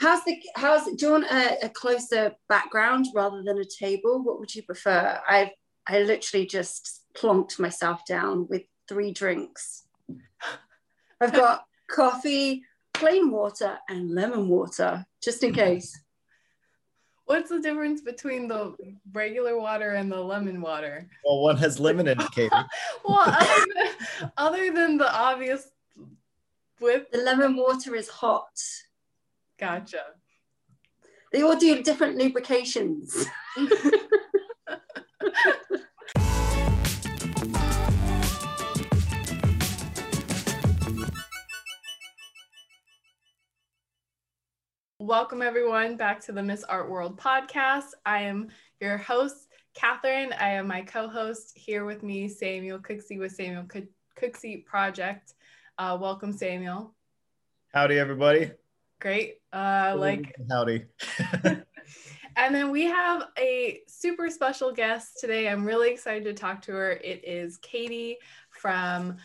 How's the how's do you want a, a closer background rather than a table? What would you prefer? I I literally just plonked myself down with three drinks. I've got coffee, plain water, and lemon water, just in case. What's the difference between the regular water and the lemon water? Well, one has lemon in it, Katie. well, other than, other than the obvious with the lemon water is hot. Gotcha. They all do different lubrications. Welcome, everyone, back to the Miss Art World podcast. I am your host, Catherine. I am my co host here with me, Samuel Cooksey with Samuel Cooksey Project. Uh, welcome, Samuel. Howdy, everybody. Great. Uh, like, howdy. and then we have a super special guest today. I'm really excited to talk to her. It is Katie from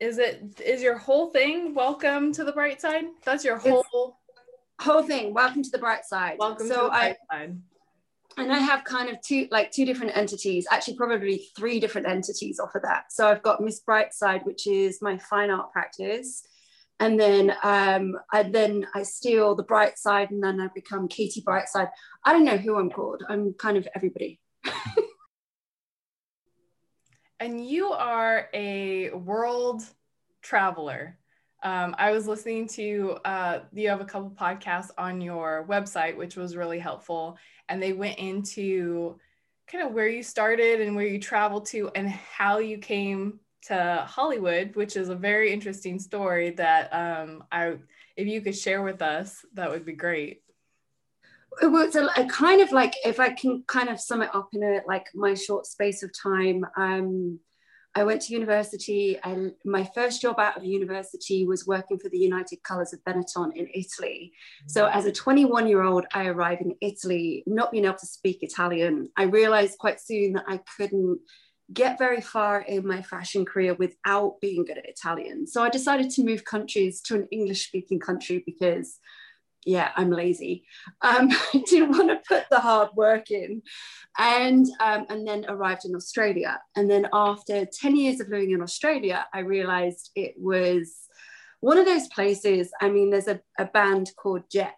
is it is your whole thing welcome to the bright side that's your whole whole thing. Welcome to the bright side. Welcome so to the bright I, side. And I have kind of two, like two different entities, actually probably three different entities off of that. So I've got Miss Brightside, which is my fine art practice. And then um, I then I steal the bright side and then I become Katie Brightside. I don't know who I'm called. I'm kind of everybody. and you are a world traveler. Um, I was listening to, uh, you have a couple podcasts on your website, which was really helpful. And they went into kind of where you started and where you traveled to and how you came to Hollywood, which is a very interesting story that um, I, if you could share with us, that would be great. It was a, a, kind of like, if I can kind of sum it up in a like my short space of time, um, I went to university and my first job out of university was working for the United Colors of Benetton in Italy. So as a 21 year old, I arrived in Italy, not being able to speak Italian. I realized quite soon that I couldn't get very far in my fashion career without being good at Italian. So I decided to move countries to an English speaking country because yeah, I'm lazy. Um, I didn't want to put the hard work in, and um, and then arrived in Australia. And then after ten years of living in Australia, I realised it was one of those places. I mean, there's a, a band called Jet,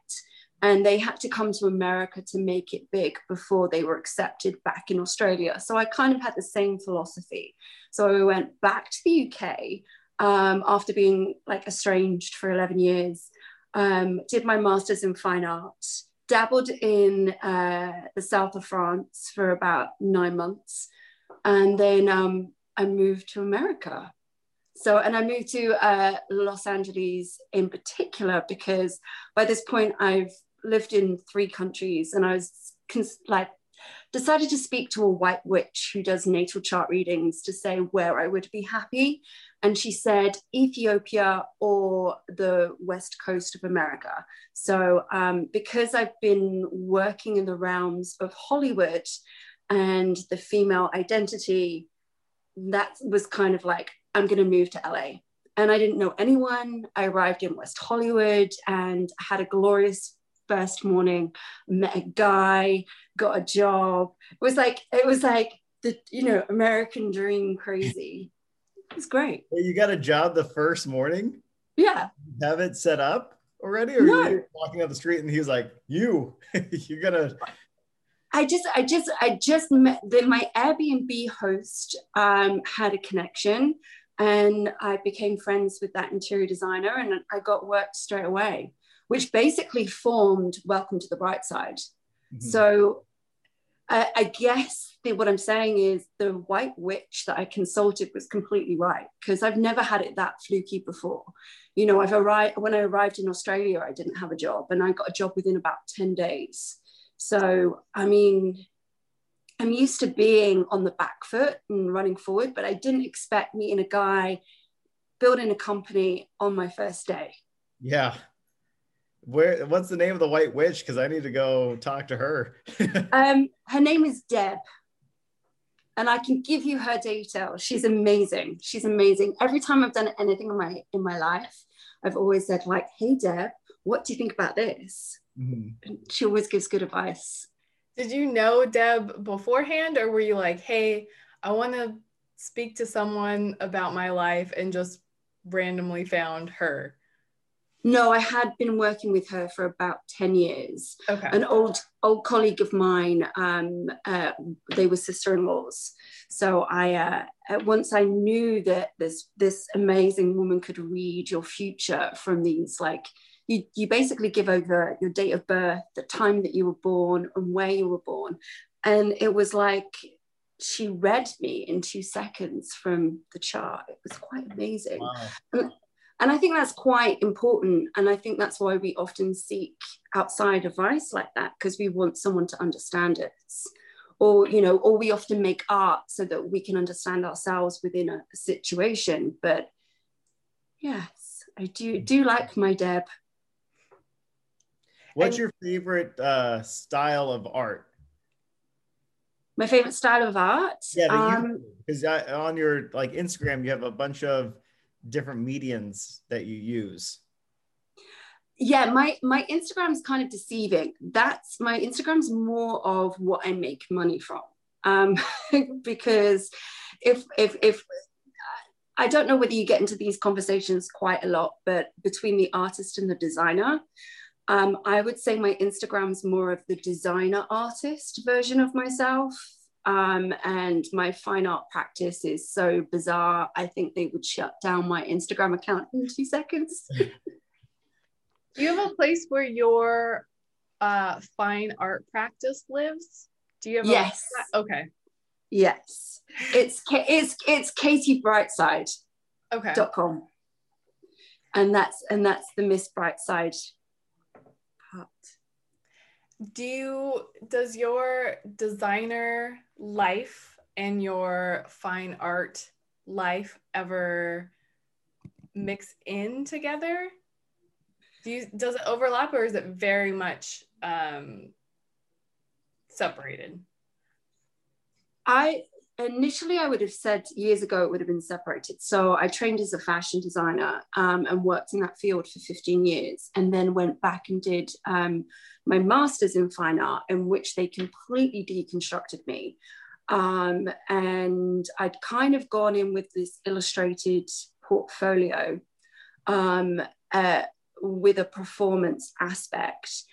and they had to come to America to make it big before they were accepted back in Australia. So I kind of had the same philosophy. So I went back to the UK um, after being like estranged for 11 years um, did my master's in fine arts, dabbled in uh, the south of France for about nine months, and then um, I moved to America. So, and I moved to uh, Los Angeles in particular because by this point I've lived in three countries and I was cons- like decided to speak to a white witch who does natal chart readings to say where I would be happy. And she said Ethiopia or the west coast of America. So, um, because I've been working in the realms of Hollywood and the female identity, that was kind of like, I'm going to move to LA. And I didn't know anyone. I arrived in West Hollywood and had a glorious first morning, met a guy, got a job. It was like it was like the you know American dream crazy. It was great. You got a job the first morning? Yeah. have it set up already, or no. you walking down the street and he's like, "You, you're gonna." I just, I just, I just met the, my Airbnb host um, had a connection, and I became friends with that interior designer, and I got work straight away which basically formed Welcome to the Bright Side. Mm-hmm. So uh, I guess the, what I'm saying is the white witch that I consulted was completely right because I've never had it that fluky before. You know, I've arrived when I arrived in Australia, I didn't have a job and I got a job within about 10 days. So, I mean, I'm used to being on the back foot and running forward, but I didn't expect meeting a guy building a company on my first day. Yeah where what's the name of the white witch because i need to go talk to her um her name is deb and i can give you her details she's amazing she's amazing every time i've done anything in my in my life i've always said like hey deb what do you think about this? Mhm. She always gives good advice. Did you know Deb beforehand, or were you like, hey, I want to speak to someone about my life and just randomly found her? No, I had been working with her for about 10 years. Okay. An old old colleague of mine, um, uh, they were sister-in-laws. So I uh, once I knew that this this amazing woman could read your future from these like you you basically give over your date of birth, the time that you were born, and where you were born, and it was like she read me in two seconds from the chart. It was quite amazing Wow. And i think that's quite important. And i think that's why we often seek outside advice like that because we want someone to understand us. Or you know or we often make art so that we can understand ourselves within a, situation. But yes i do do like my deb. What's And- your favorite uh, style of art? my favorite style of art? Yeah, um, because on your like Instagram, you have a bunch of different medians that you use. yeah my my instagram's kind of deceiving that's my instagram's more of what i make money from um because if if if i don't know whether you get into these conversations quite a lot but between the artist and the designer um, I would say my Instagram's more of the designer artist version of myself. Um, and my fine art practice is so bizarre. I think they would shut down my Instagram account in two seconds. Do you have a place where your uh, fine art practice lives? Do you have Yes. a okay. Yes, it's Ka- it's it's katiebrightside.com, Okay. dot com, and that's and that's the Miss Brightside part. Do you does your designer life and your fine art life ever mix in together? Do you does it overlap or is it very much um separated? I initially I would have said years ago it would have been separated. So I trained as a fashion designer um, and worked in that field for 15 years, and then went back and did um, my master's in fine art, in which they completely deconstructed me. Um, and I'd kind of gone in with this illustrated portfolio um, uh, with a performance aspect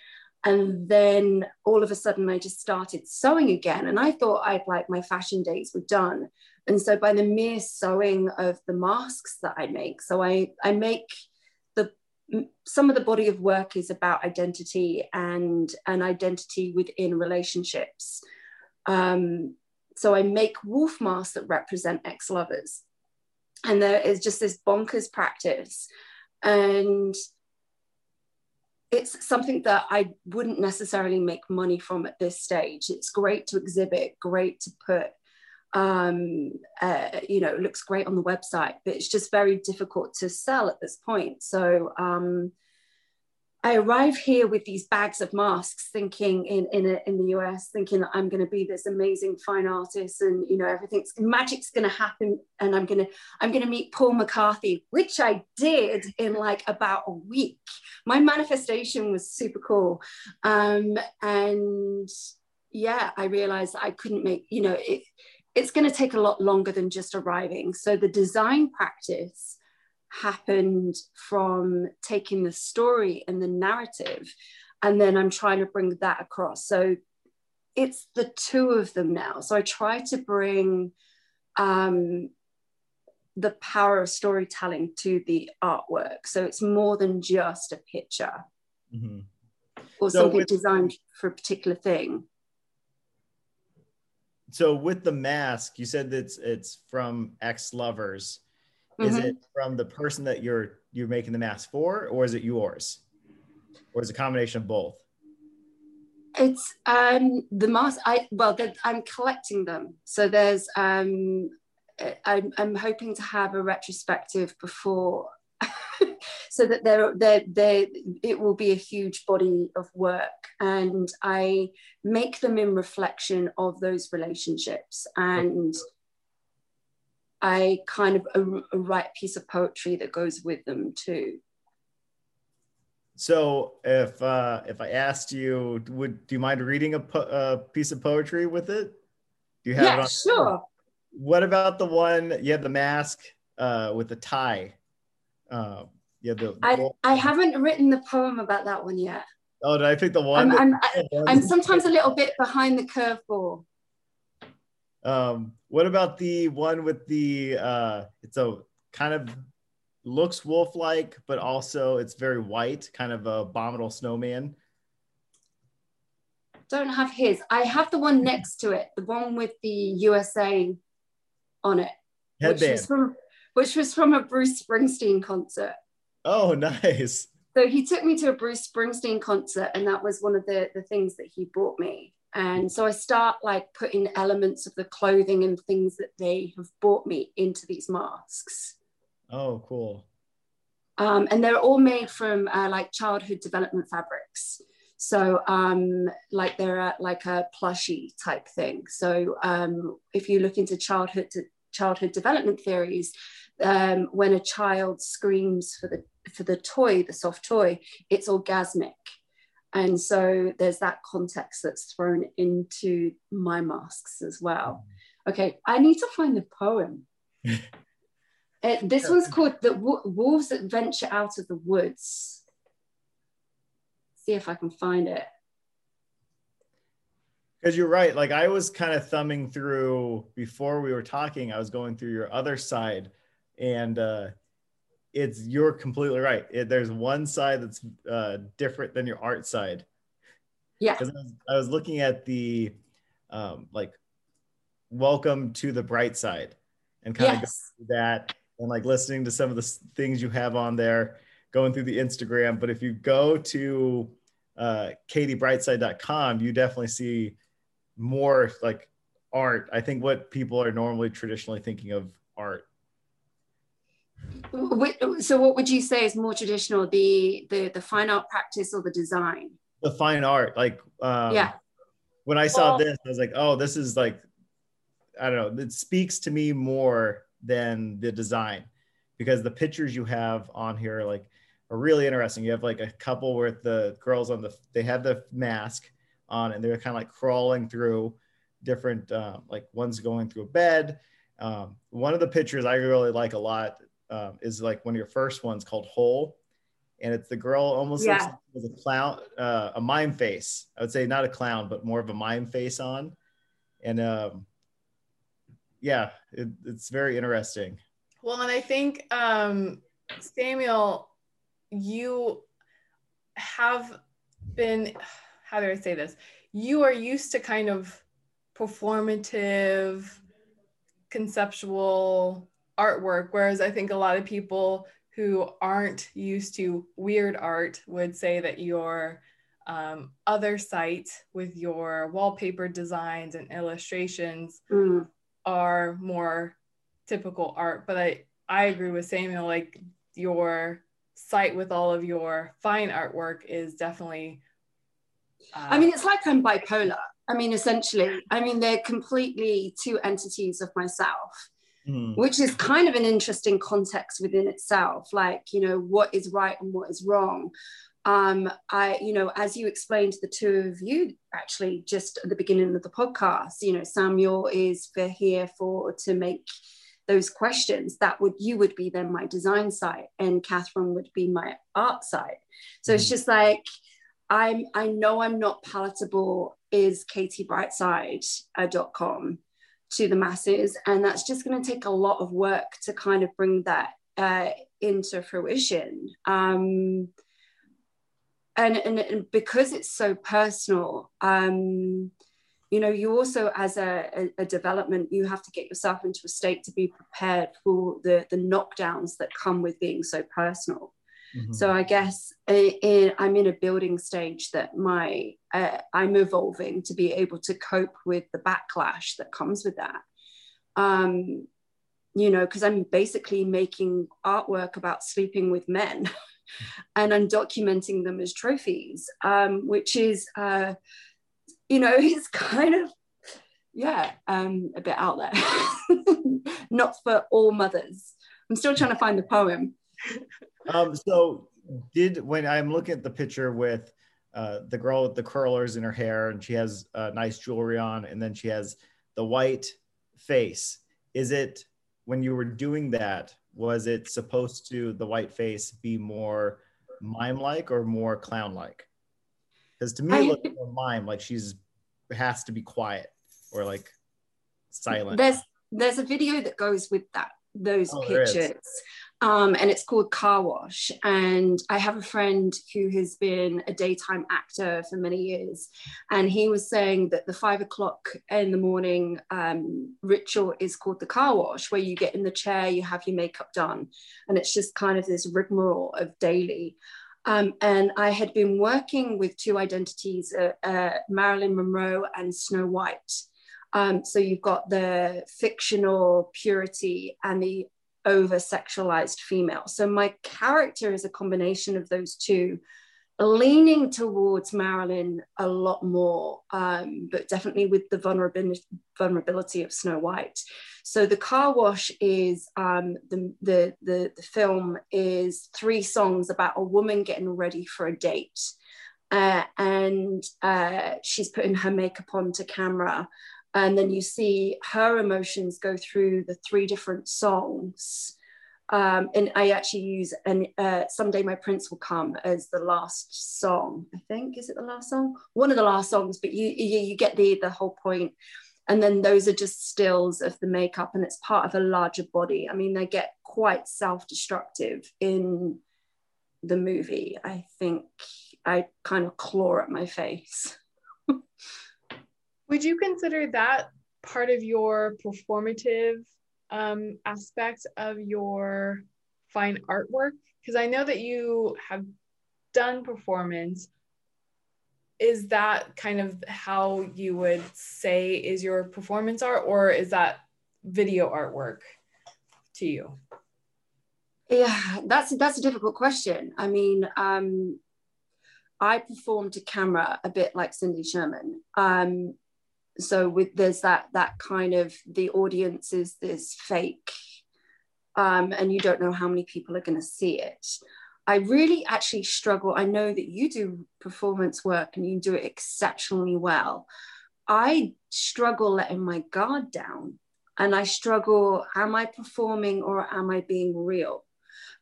and then all of a sudden i just started sewing again. And i thought i'd like my fashion days were done. And so by the mere sewing of the masks that i make so i i make the some of the body of work is about identity and an identity within relationships. Um, so i make wolf masks that represent ex-lovers. And there is just this bonkers practice. And it's something that I wouldn't necessarily make money from at this stage. It's great to exhibit, great to put, um, uh, you know, looks great on the website, but it's just very difficult to sell at this point. So um, I arrive here with these bags of masks, thinking in in, a, in the US, thinking that I'm going to be this amazing fine artist, and you know everything's magic's going to happen, and I'm going to I'm going to meet Paul McCarthy, which I did in like about a week. My manifestation was super cool, um, and yeah, I realized I couldn't make you know it. It's going to take a lot longer than just arriving. So the design practice happened from taking the story and the narrative and then i'm trying to bring that across. So it's the two of them now. So i try to bring um, the power of storytelling to the artwork. So it's more than just a picture. Mhm. or So something with- designed for a particular thing. So with the mask, you said that it's it's from ex-lovers. Is Mhm. it from the person that you're you're making the mask for, or is it yours, or is it a combination of both? It's um the mask. I well, I'm collecting them. So there's um, uh, I'm I'm hoping to have a retrospective before, so that there there there it will be a huge body of work, and I make them in reflection of those relationships, and I kind of uh, write a piece of poetry that goes with them too. so if uh, if I asked you, would do you mind reading a, po- a piece of poetry with it? Do you have yeah, it on? sure. What about the one you have the mask uh, with the tie? Uh, yeah, the. I, I haven't written the poem about that one yet. Oh, did I pick the one? I'm, I'm, I'm sometimes a little bit behind the curveball. Um, what about the one with the? Uh, it's a kind of looks wolf-like, but also it's very white, kind of a abominable snowman. Don't have his. I have the one next to it, the one with the USA on it, which was from which was from a Bruce Springsteen concert. Oh, nice. So he took me to a Bruce Springsteen concert, and that was one of the the things that he bought me. And so I start like putting elements of the clothing and things that they have bought me into these masks. Oh, cool. Um, and they're all made from uh, like childhood development fabrics. So um, like they're like a plushy type thing. So um, if you look into childhood to childhood development theories, um, when a child screams for the for the toy, the soft toy, it's orgasmic. And so there's that context that's thrown into my masks as well. Okay, I need to find the poem. It, this one's called the Wo- wolves that venture out of the woods see if i can find it Because you're right. Like I was kind of thumbing through before we were talking, I was going through your other side, and uh, it's you're completely right. It, there's one side that's uh, different than your art side. yeah Because I, was- I was looking at the um, like welcome to the bright side and kind of yes that and like listening to some of the things you have on there, going through the Instagram. But if you go to uh, katiebrightside.com, you definitely see more like art. I think what people are normally traditionally thinking of art. Wh- so what would you say is more traditional the the the fine art practice or the design The fine art, like um, yeah when I saw Well- this, I was like, oh, this is like, I don't know, it speaks to me more than the design because the pictures you have on here like are really interesting. You have like a couple where the girls on the they have the mask on and they're kind of like crawling through different um, like one's going through a bed. Um, one of the pictures I really like a lot um, is like one of your first ones called Hole, and it's the girl almost looks like with a clown, uh, a mime face. I would say not a clown, but more of a mime face on, and um, yeah, it, it's very interesting. Well, and I think um, Samuel, you have been, how do I say this? You are used to kind of performative, conceptual artwork, whereas I think a lot of people who aren't used to weird art would say that your um, other site with your wallpaper designs and illustrations Mm. are more typical art but i i agree with samuel like your site with all of your fine artwork is definitely uh, i mean it's like i'm bipolar i mean essentially i mean they're completely two entities of myself Mhm. which is kind of an interesting context within itself like you know what is right and what is wrong um i you know as you explained to the two of you actually just at the beginning of the podcast you know samuel is for here for to make those questions that would you would be then my design site and catherine would be my art site so it's Mhm. just like i'm i know i'm not palatable is katiebrightside.com to the masses and that's just going to take a lot of work to kind of bring that uh, into fruition. Um, and, and, and because it's so personal um, you know you also as a, a, a development you have to get yourself into a state to be prepared for the the knockdowns that come with being so personal Mhm. so I guess i- in, I'm in a building stage that my uh, I'm evolving to be able to cope with the backlash that comes with that. Um, you know, because I'm basically making artwork about sleeping with men, and I'm documenting them as trophies, um, which is, uh, you know, it's kind of yeah, um, a bit out there. Not for all mothers. I'm still trying to find the poem. Um, so did when I'm looking at the picture with uh, the girl with the curlers in her hair and she has uh, nice jewelry on and then she has the white face. Is it when you were doing that? Was it supposed to the white face be more mime-like or more clown-like? Because to me, it looks more mime, like she's has to be quiet or like silent. There's there's a video that goes with that those oh, pictures. Um, and it's called Car Wash. And I have a friend who has been a daytime actor for many years. And he was saying that the five o'clock in the morning um, ritual is called the car wash, where you get in the chair, you have your makeup done. And it's just kind of this rigmarole of daily. Um, and I had been working with two identities, uh, uh, Marilyn Monroe and Snow White. Um, so you've got the fictional purity and the over sexualized female. So my character is a combination of those two, leaning towards Marilyn a lot more, um, but definitely with the vulnerability, vulnerability of Snow White. So the car wash is um, the, the, the, the film is three songs about a woman getting ready for a date. Uh, and uh, she's putting her makeup on to camera and then you see her emotions go through the three different songs um, and I actually use and uh, someday my prince will come as the last song. I think is it the last song? One of the last songs, but you you, you get the the whole point. And then those are just stills of the makeup, and it's part of a larger body. I mean, they get quite self-destructive in the movie. I think I kind of claw at my face. Would you consider that part of your performative um, aspect of your fine artwork? Because I know that you have done performance. Is that kind of how you would say is your performance art, or is that video artwork to you? Yeah, that's that's a difficult question. I mean, um, I perform to camera a bit like Cindy Sherman. Um, so with there's that that kind of the audience is this fake um, and you don't know how many people are going to see it. I really actually struggle i know that you do performance work and you do it exceptionally well. I struggle letting my guard down and i struggle am i performing or am i being real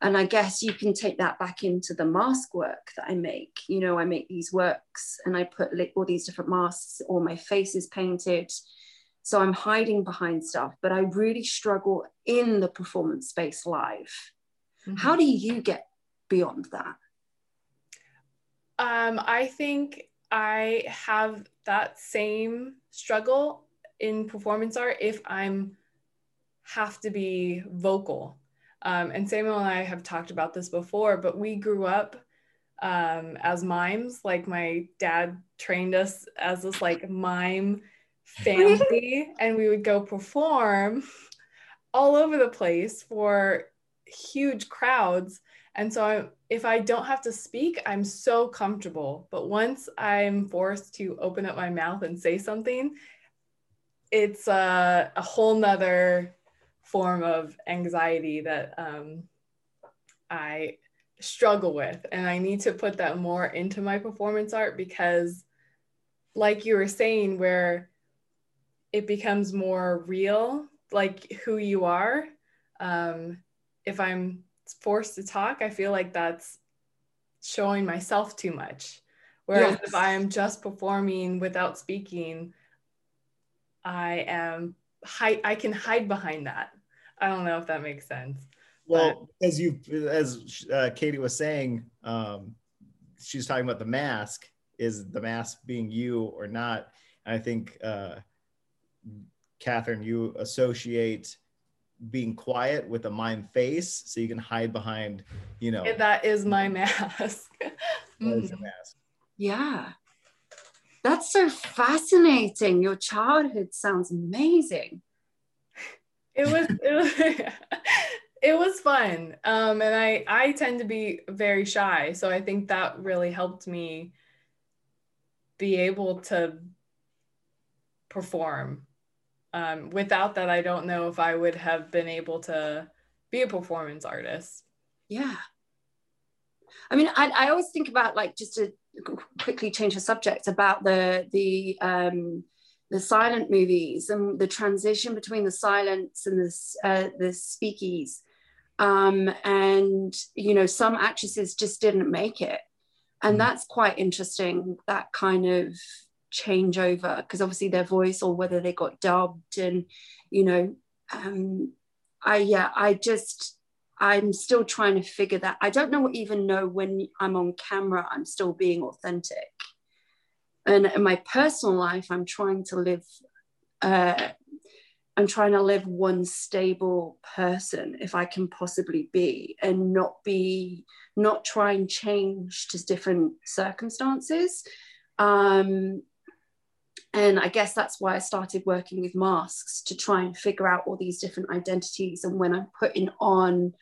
and i guess you can take that back into the mask work that i make. You know i make these works and i put all these different masks all my face is painted. So i'm hiding behind stuff but i really struggle in the performance space live. Mm-hmm. how do you get beyond that? Um, i think i have that same struggle in performance art if i'm have to be vocal um, and Samuel and I have talked about this before, but we grew up um, as mimes. Like my dad trained us as this like mime family, and we would go perform all over the place for huge crowds. And so I, if I don't have to speak, I'm so comfortable. But once I'm forced to open up my mouth and say something, it's a, a whole nother form of anxiety that um, I struggle with. And I need to put that more into my performance art because, like you were saying, where it becomes more real, like who you are. Um, if I'm forced to talk, I feel like that's showing myself too much. Whereas yes. if I am just performing without speaking, I am hide I can hide behind that. I don't know if that makes sense. Well, but. as you as uh, Katie was saying, um, she's talking about the mask. Is the mask being you or not? And I think uh, Catherine, you associate being quiet with a mime face, so you can hide behind, you know. That is my mask. mm. mask. Yeah. That's so fascinating. Your childhood sounds amazing. It was it was, it was fun. Um, and i i tend to be very shy so i think that really helped me be able to perform. Um, without that i don't know if i would have been able to be a performance artist. Yeah I mean, I, I always think about like just to quickly change the subject about the the um, the silent movies and the transition between the silence and the uh, the speakies, um, and you know some actresses just didn't make it, and mm. that's quite interesting. That kind of changeover because obviously their voice or whether they got dubbed and you know um, I yeah I just I'm still trying to figure that. I don't know even know when I'm on camera, I'm still being authentic. And in my personal life, I'm trying to live, uh, I'm trying to live one stable person if I can possibly be and not be, not try and change to different circumstances. Um, and I guess that's why I started working with masks to try and figure out all these different identities. And when I'm putting on,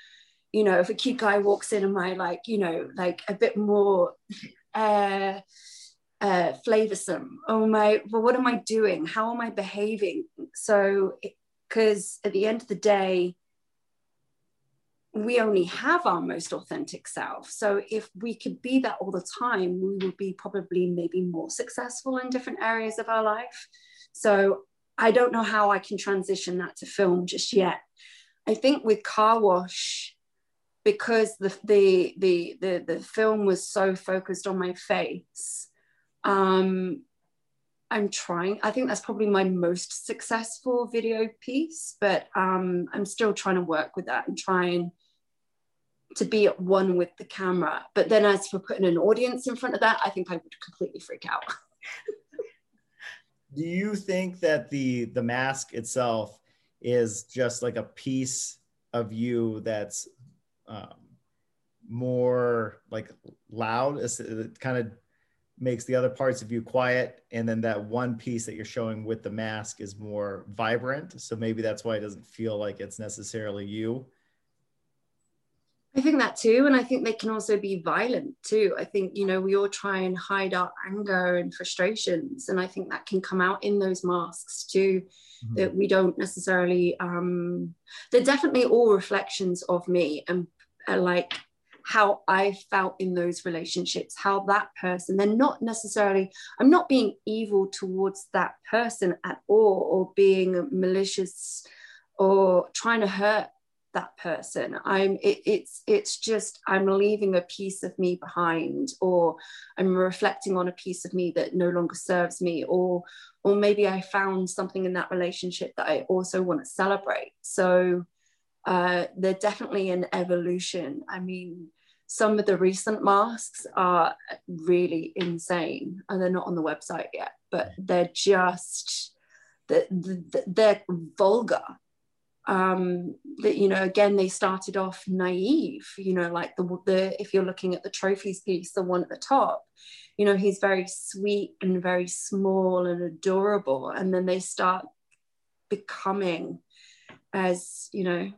you know, if a cute guy walks in, am I like, you know, like a bit more uh, uh, flavorsome? Oh my, well, what am I doing? How am I behaving? So, because at the end of the day, we only have our most authentic self. So if we could be that all the time, we would be probably maybe more successful in different areas of our life. So I don't know how I can transition that to film just yet. I think with Car Wash, because the the the the, the film was so focused on my face, um, I'm trying. I think that's probably my most successful video piece, but um, I'm still trying to work with that and trying to be at one with the camera. But then, as for putting an audience in front of that, I think I would completely freak out. Do you think that the the mask itself is just like a piece of you that's um, more like loud? Is It kind of makes the other parts of you quiet and then that one piece that you're showing with the mask is more vibrant so maybe that's why it doesn't feel like it's necessarily you I think that too. And I think they can also be violent too. I think, you know, we all try and hide our anger and frustrations. And I think that can come out in those masks too, mm-hmm. that we don't necessarily, um, they're definitely all reflections of me and uh, like how I felt in those relationships, how that person, they're not necessarily, I'm not being evil towards that person at all or being malicious or trying to hurt that person. I'm it, it's it's just i'm leaving a piece of me behind or i'm reflecting on a piece of me that no longer serves me or or maybe i found something in that relationship that i also want to celebrate. So uh, they're definitely an evolution. I mean some of the recent masks are really insane and they're not on the website yet but they're just they're vulgar. Um, that you know again they started off naive you know like the, the if you're looking at the trophies piece the one at the top you know he's very sweet and very small and adorable and then they start becoming as you know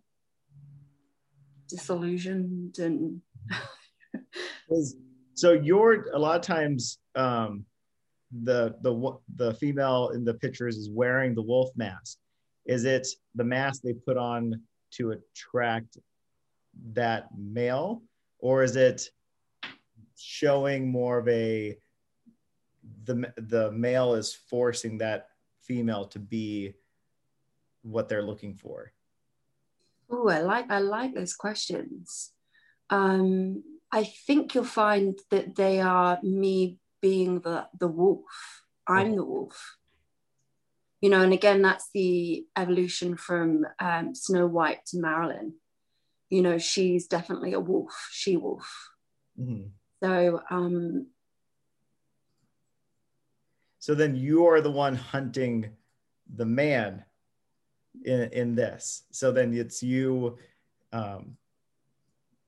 disillusioned and so you're a lot of times um the the the female in the pictures is wearing the wolf mask is it the mask they put on to attract that male, or is it showing more of a the the male is forcing that female to be what they're looking for? Oh, I like I like those questions. Um, I think you'll find that they are me being the the wolf. I'm the wolf you know, and again, that's the evolution from um, Snow White to Marilyn. You know, she's definitely a wolf, she wolf. Mm-hmm. So, um, so then you are the one hunting the man in, in this. So then it's you um,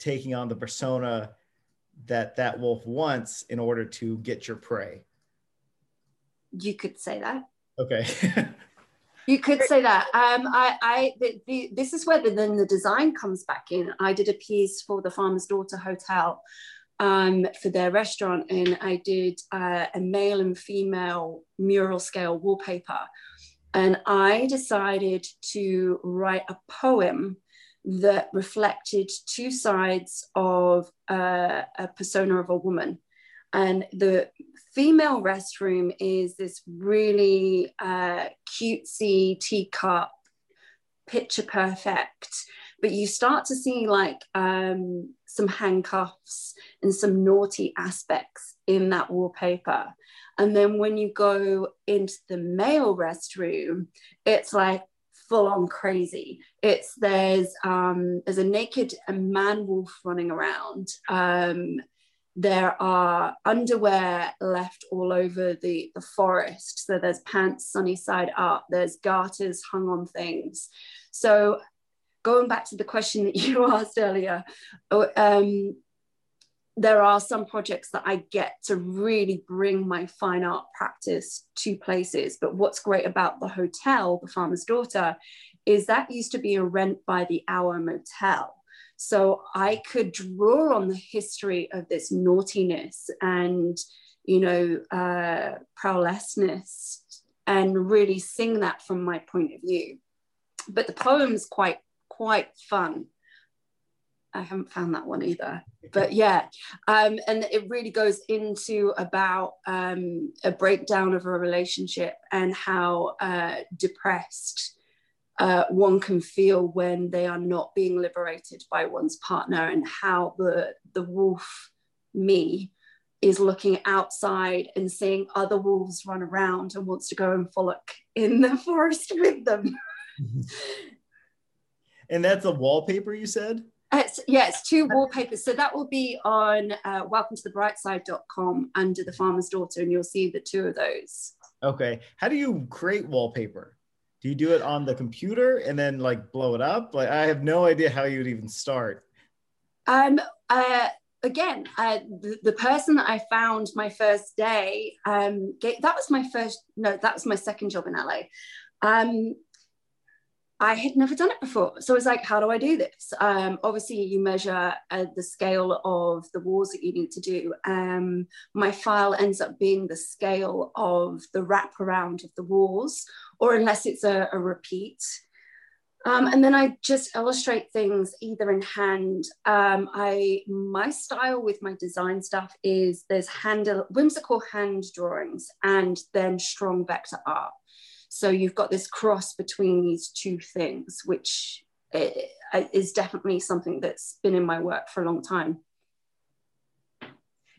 taking on the persona that that wolf wants in order to get your prey. You could say that. Okay. you could say that. Um, I, I the, the, this is where the, then the design comes back in. I did a piece for the Farmer's Daughter Hotel um, for their restaurant, and I did uh, a male and female mural scale wallpaper. And I decided to write a poem that reflected two sides of uh, a persona of a woman. And the female restroom is this really uh, cutesy teacup, picture perfect. But you start to see like um, some handcuffs and some naughty aspects in that wallpaper. And then when you go into the male restroom, it's like full on crazy. It's there's um, there's a naked man wolf running around. Um, there are underwear left all over the, the forest. So there's pants sunny side up, there's garters hung on things. So going back to the question that you asked earlier, oh, um, there are some projects that I get to really bring my fine art practice to places. But what's great about the hotel, the farmer's daughter, is that used to be a rent by the hour motel. So I could draw on the history of this naughtiness and, you know, uh, prowessness and really sing that from my point of view. But the poem's quite, quite fun. I haven't found that one either. But yeah, um, and it really goes into about um, a breakdown of a relationship and how uh, depressed uh, one can feel when they are not being liberated by one's partner, and how the the wolf me is looking outside and seeing other wolves run around and wants to go and frolic in the forest with them. and that's a wallpaper you said yeah, it's two wallpapers. So that will be on uh, welcome to the brightside.com under the farmer's daughter, and you'll see the two of those. Okay. How do you create wallpaper? Do you do it on the computer and then like blow it up? Like I have no idea how you would even start. Um uh again, uh, the, the, person that I found my first day, um, that was my first, no, that was my second job in LA. Um, I had never done it before. So it's like, how do I do this? Um, obviously, you measure uh, the scale of the walls that you need to do. Um, my file ends up being the scale of the wraparound of the walls, or unless it's a, a repeat. Um, and then I just illustrate things either in hand. Um, I my style with my design stuff is there's hand whimsical hand drawings and then strong vector art. So you've got this cross between these two things, which eh, eh, is definitely something that's been in my work for a long time.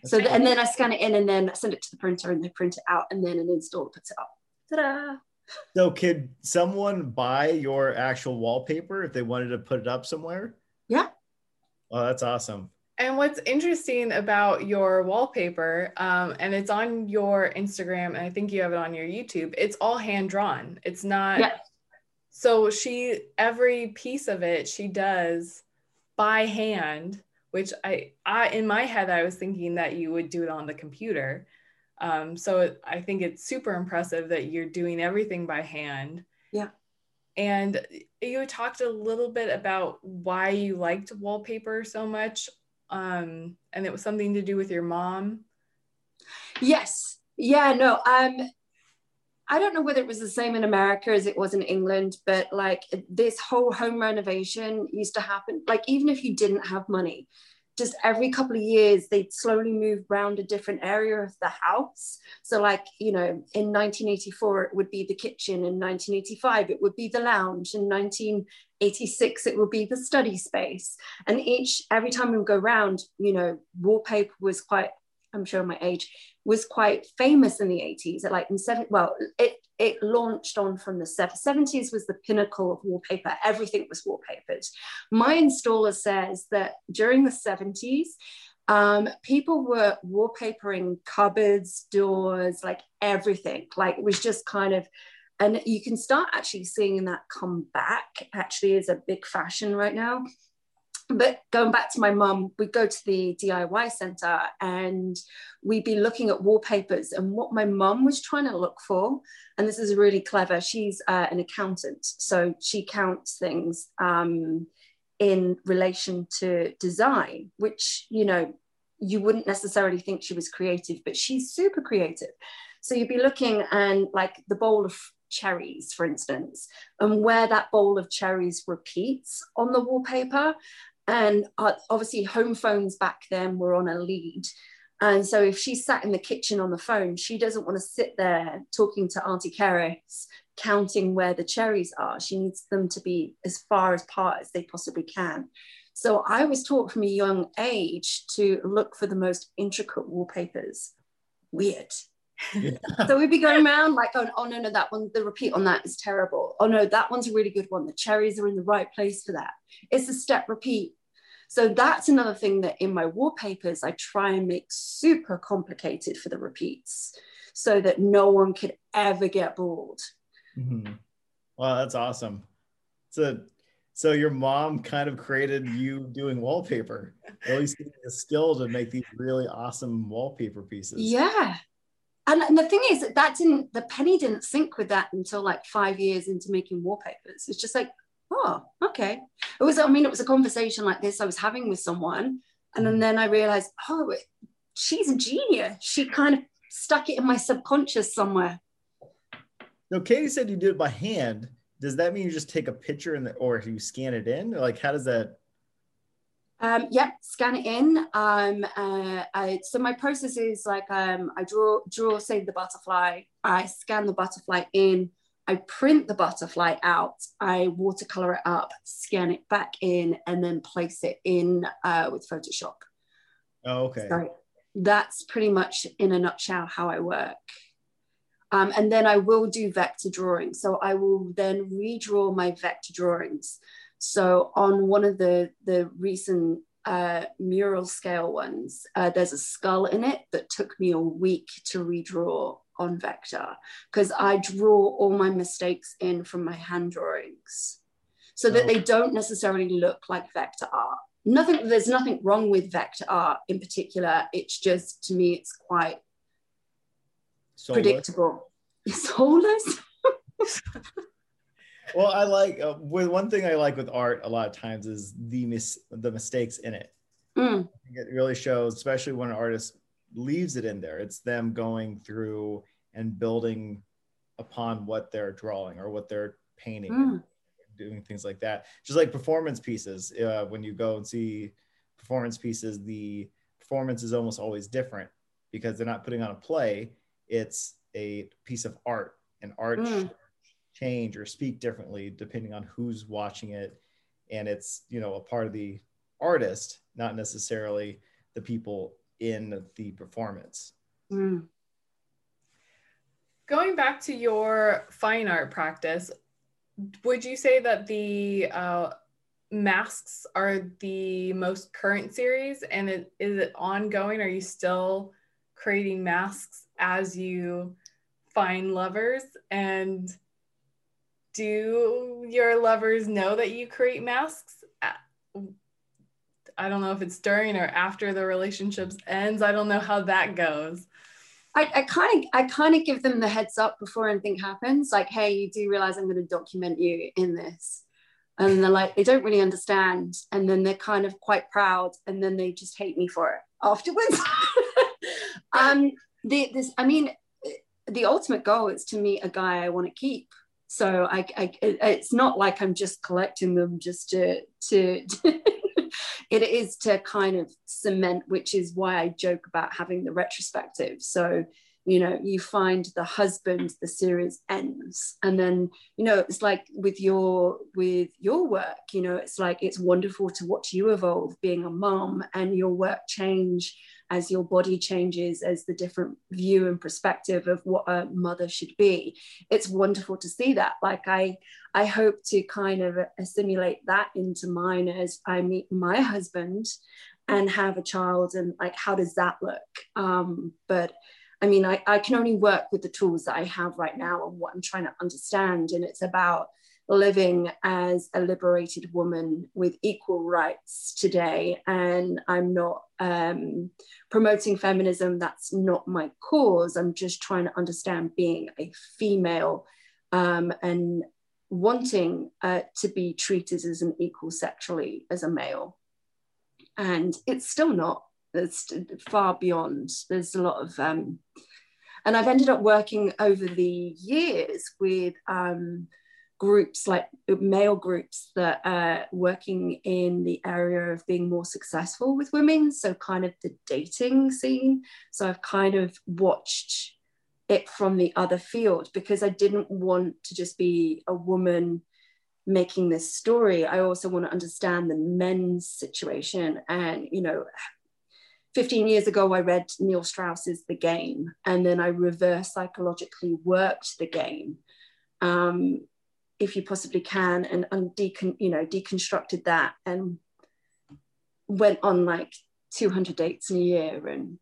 So, and then I scan it in and then I send it to the printer and they print it out and then an installer puts it up. Ta-da! So could someone buy your actual wallpaper if they wanted to put it up somewhere? Yeah. Oh, that's awesome. And what's interesting about your wallpaper, um, and it's on your Instagram, and I think you have it on your YouTube, it's all hand drawn. It's not. Yeah. So she, every piece of it, she does by hand, which I, I, in my head, I was thinking that you would do it on the computer. Um, so I think it's super impressive that you're doing everything by hand. Yeah. And you talked a little bit about why you liked wallpaper so much um, and it was something to do with your mom. Yes. Yeah. No. Um, I don't know whether it was the same in America as it was in England, but like this whole home renovation used to happen. Like even if you didn't have money, just every couple of years they'd slowly move around a different area of the house. So like you know in 1984 it would be the kitchen. In 1985 it would be the lounge. In 1986 it would be the study space. And each every time we would go around you know wallpaper was quite i'm showing my age was quite famous in the 80s like in seven well it it launched on from the 70s was the pinnacle of wallpaper. Everything was wallpapered. My installer says that during the 70s um, people were wallpapering cupboards doors like everything. Like it was just kind of and you can start actually seeing that come back actually is a big fashion right now but going back to my mum, we'd go to the DIY center and we'd be looking at wallpapers and what my mum was trying to look for. And this is really clever. She's uh, an accountant, so she counts things um, in relation to design, which, you know, you wouldn't necessarily think she was creative, but she's super creative. So you'd be looking and like the bowl of cherries, for instance, and where that bowl of cherries repeats on the wallpaper. And uh, obviously, home phones back then were on a lead. And so if she sat in the kitchen on the phone, she doesn't want to sit there talking to Auntie Keris, counting where the cherries are. She needs them to be as far apart as they possibly can. So I was taught from a young age to look for the most intricate wallpapers. Weird. Yeah. so we'd be going around like, oh, oh, no, no, that one, the repeat on that is terrible. Oh no, that one's a really good one. The cherries are in the right place for that. It's a step repeat. So that's another thing that in my wallpapers, I try and make super complicated for the repeats so that no one could ever get bored. Mm-hmm. Wow, that's awesome. So, so your mom kind of created you doing wallpaper, at least a skill to make these really awesome wallpaper pieces. Yeah. And, and the thing is that that didn't, the penny didn't sink with that until like five years into making wallpapers. It's just like, oh, okay. It was, I mean, it was a conversation like this I was having with someone. And then, mm. then I realized, oh, she's a genius. She kind of stuck it in my subconscious somewhere. No, Katie said you did it by hand. Does that mean you just take a picture and or you scan it in? Like, how does that? Um, yeah, scan it in. Um, uh, I, so my process is like um, I draw, draw, say the butterfly. I scan the butterfly in. I print the butterfly out, I watercolor it up, scan it back in, and then place it in uh, with Photoshop. Oh, okay. So that's pretty much in a nutshell how I work. Um, and then I will do vector drawing. So I will then redraw my vector drawings. So on one of the, the recent uh, mural scale ones, uh, there's a skull in it that took me a week to redraw on vector because I draw all my mistakes in from my hand drawings so that they don't necessarily look like vector art. Nothing, there's nothing wrong with vector art in particular. It's just to me, it's quite Soulless. predictable. Soulless. well, I like uh, with one thing I like with art a lot of times is the mis- the mistakes in it. Mm. It really shows, especially when an artist leaves it in there. It's them going through and building upon what they're drawing or what they're painting mm. doing things like that. Just like performance pieces, uh, when you go and see performance pieces, the performance is almost always different because they're not putting on a play. It's a piece of art, and art mm. Change or speak differently depending on who's watching it, and it's you know a part of the artist, not necessarily the people in the performance. Mm. Going back to your fine art practice, would you say that the uh, masks are the most current series and it, is it ongoing? Are you still creating masks as you find lovers? And do your lovers know that you create masks? I don't know if it's during or after the relationships ends. I don't know how that goes. I kind of I kind of give them the heads up before anything happens. Like, hey, you do realize I'm going to document you in this, and they're like, they don't really understand, and then they're kind of quite proud, and then they just hate me for it afterwards. um, the, this, I mean, the ultimate goal is to meet a guy I want to keep. So I, I, it's not like I'm just collecting them just to to it is to kind of cement, which is why I joke about having the retrospective. So, you know, you find the husband, the series ends. And then, you know, it's like with your with your work, you know, it's like it's wonderful to watch you evolve being a mom and your work change as your body changes, as the different view and perspective of what a mother should be. It's wonderful to see that. Like I, I hope to kind of assimilate that into mine as I meet my husband and have a child and like how does that look? Um, but I mean, I, I can only work with the tools that I have right now and what I'm trying to understand. And it's about living as a liberated woman with equal rights today. And I'm not um, promoting feminism, that's not my cause. I'm just trying to understand being a female um, and wanting uh, to be treated as an equal sexually as a male. And it's still not, it's far beyond. There's a lot of, um, and I've ended up working over the years with um, groups like male groups that are working in the area of being more successful with women. So, kind of the dating scene. So, I've kind of watched it from the other field because I didn't want to just be a woman making this story. I also want to understand the men's situation. And, you know, 15 years ago, I read Neil Strauss's The Game, and then I reverse psychologically worked the game. Um, if you possibly can, and, and decon, you know, deconstructed that and went on like 200 dates in a year and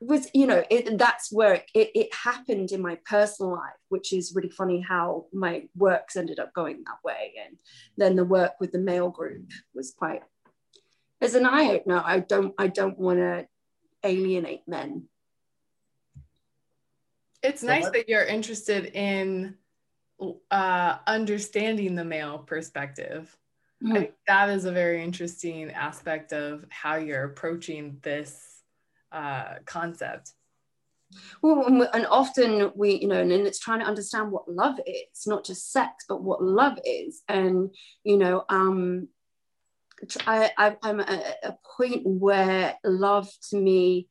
was you know it, that's where it, it, happened in my personal life which is really funny how my works ended up going that way and then the work with the male group was quite as an eye opener i don't i don't want to alienate men. It's so nice that you're interested in uh, understanding the male perspective. Mm-hmm. I think that is a very interesting aspect of how you're approaching this uh, concept. Well and often we you know and it's trying to understand what love is not just sex but what love is. And you know um I, I i'm at a point where love to me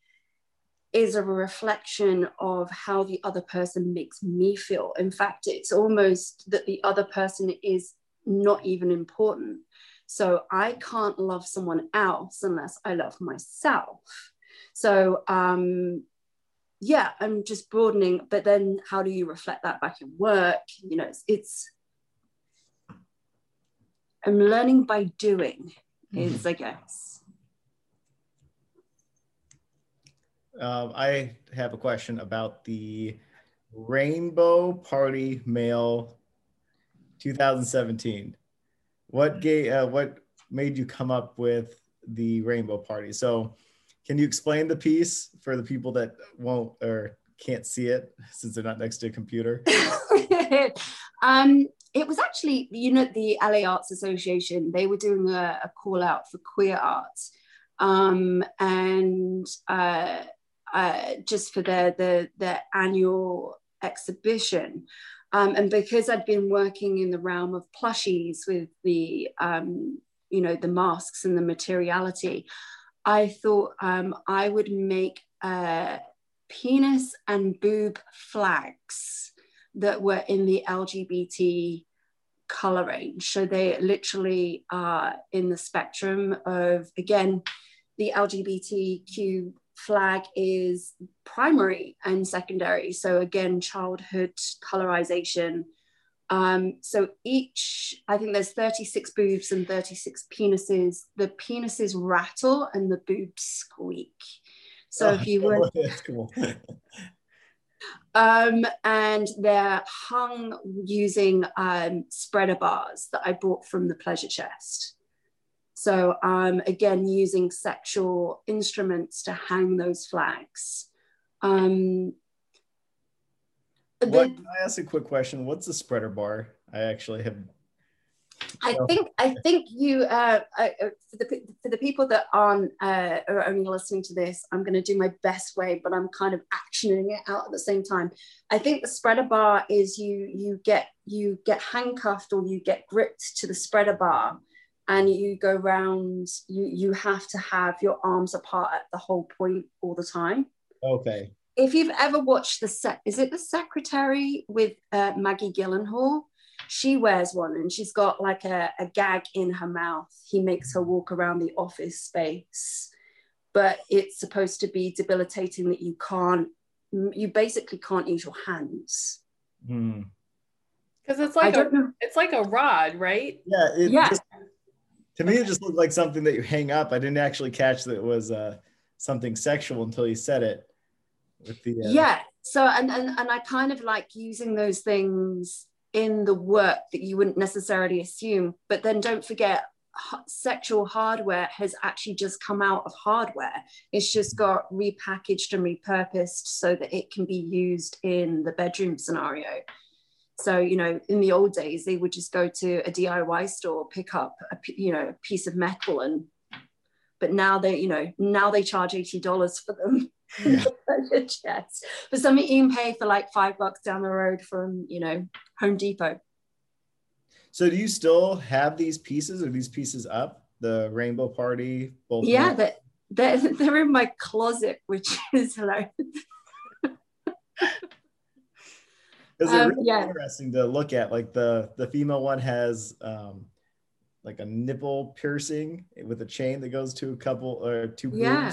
is a reflection of how the other person makes me feel in fact it's almost that the other person is not even important so i can't love someone else unless i love myself so um, yeah, I'm just broadening. But then, how do you reflect that back in work? You know, it's, it's I'm learning by doing. Is mm-hmm. I. Um, I have a question about the Rainbow Party Mail 2017. What gay? Uh, what made you come up with the Rainbow Party? So can you explain the piece for the people that won't or can't see it since they're not next to a computer? um, it was actually, you know, the LA Arts Association, they were doing a, a call out for queer arts. Um, and uh, uh, just for their, their, their annual exhibition. Um, and because I'd been working in the realm of plushies with the, um, you know, the masks and the materiality, I thought um, I would make uh, penis and boob flags that were in the LGBT color range. So they literally are in the spectrum of, again, the LGBTQ flag is primary and secondary. So again, childhood colorization, um, so each, I think there's 36 boobs and 36 penises. The penises rattle and the boobs squeak. So oh, if you were, cool. um, and they're hung using um, spreader bars that I bought from the pleasure chest. So um, again, using sexual instruments to hang those flags. Um, what, can I ask a quick question? What's a spreader bar? I actually have. I think I think you uh, uh, for the for the people that aren't uh, are only listening to this, I'm going to do my best way, but I'm kind of actioning it out at the same time. I think the spreader bar is you you get you get handcuffed or you get gripped to the spreader bar, and you go round. You you have to have your arms apart at the whole point all the time. Okay if you've ever watched the set, is it the secretary with uh, Maggie Gyllenhaal? She wears one and she's got like a, a gag in her mouth. He makes her walk around the office space, but it's supposed to be debilitating that you can't, you basically can't use your hands. Hmm. Because it's like a, it's like a rod, right? Yeah. yeah. Just, to me, it just looked like something that you hang up. I didn't actually catch that it was uh, something sexual until you said it with the uh... yeah so and, and and i kind of like using those things in the work that you wouldn't necessarily assume. But then don't forget sexual hardware has actually just come out of hardware. It's just got repackaged and repurposed so that it can be used in the bedroom scenario. So you know in the old days they would just go to a diy store pick up a you know a piece of metal and but now they you know now they charge $80 for them Yeah. pleasure chest for something you can pay for like five bucks down the road from you know Home Depot. So do you still have these pieces? Are these pieces up? The Rainbow Party, both. Yeah, that they're, they're in my closet, which is hilarious. because Um, really yeah. interesting to look at. Like the the female one has um, like a nipple piercing with a chain that goes to a couple or two boobs, Yeah.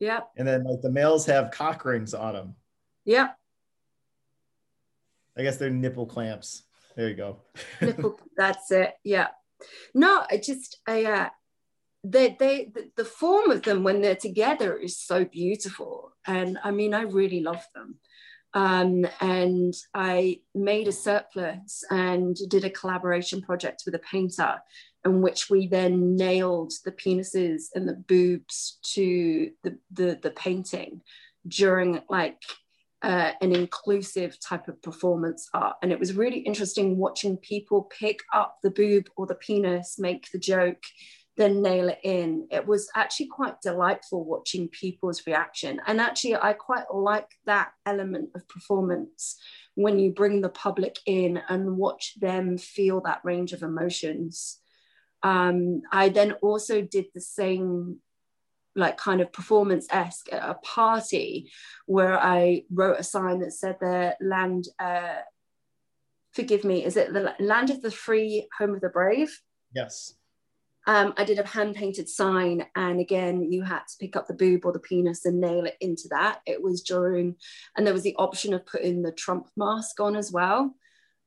Yep, and then like the males have cock rings on them. yep. I guess they're nipple clamps. There you go. nipple that's it yeah no i just i uh they they the, the form of them when they're together is so beautiful and i mean i really love them um and i made a surplus and did a collaboration project with a painter in which we then nailed the penises and the boobs to the the, the painting during like uh, an inclusive type of performance art. And it was really interesting watching people pick up the boob or the penis, make the joke, then nail it in. It was actually quite delightful watching people's reaction. And actually, I quite like that element of performance when you bring the public in and watch them feel that range of emotions. Um, I then also did the same like kind of performance esque at a party where I wrote a sign that said the land, uh, forgive me, is it the land of the free, home of the brave? Yes. Um, I did a hand painted sign, and again, you had to pick up the boob or the penis and nail it into that. It was during, and there was the option of putting the Trump mask on as well.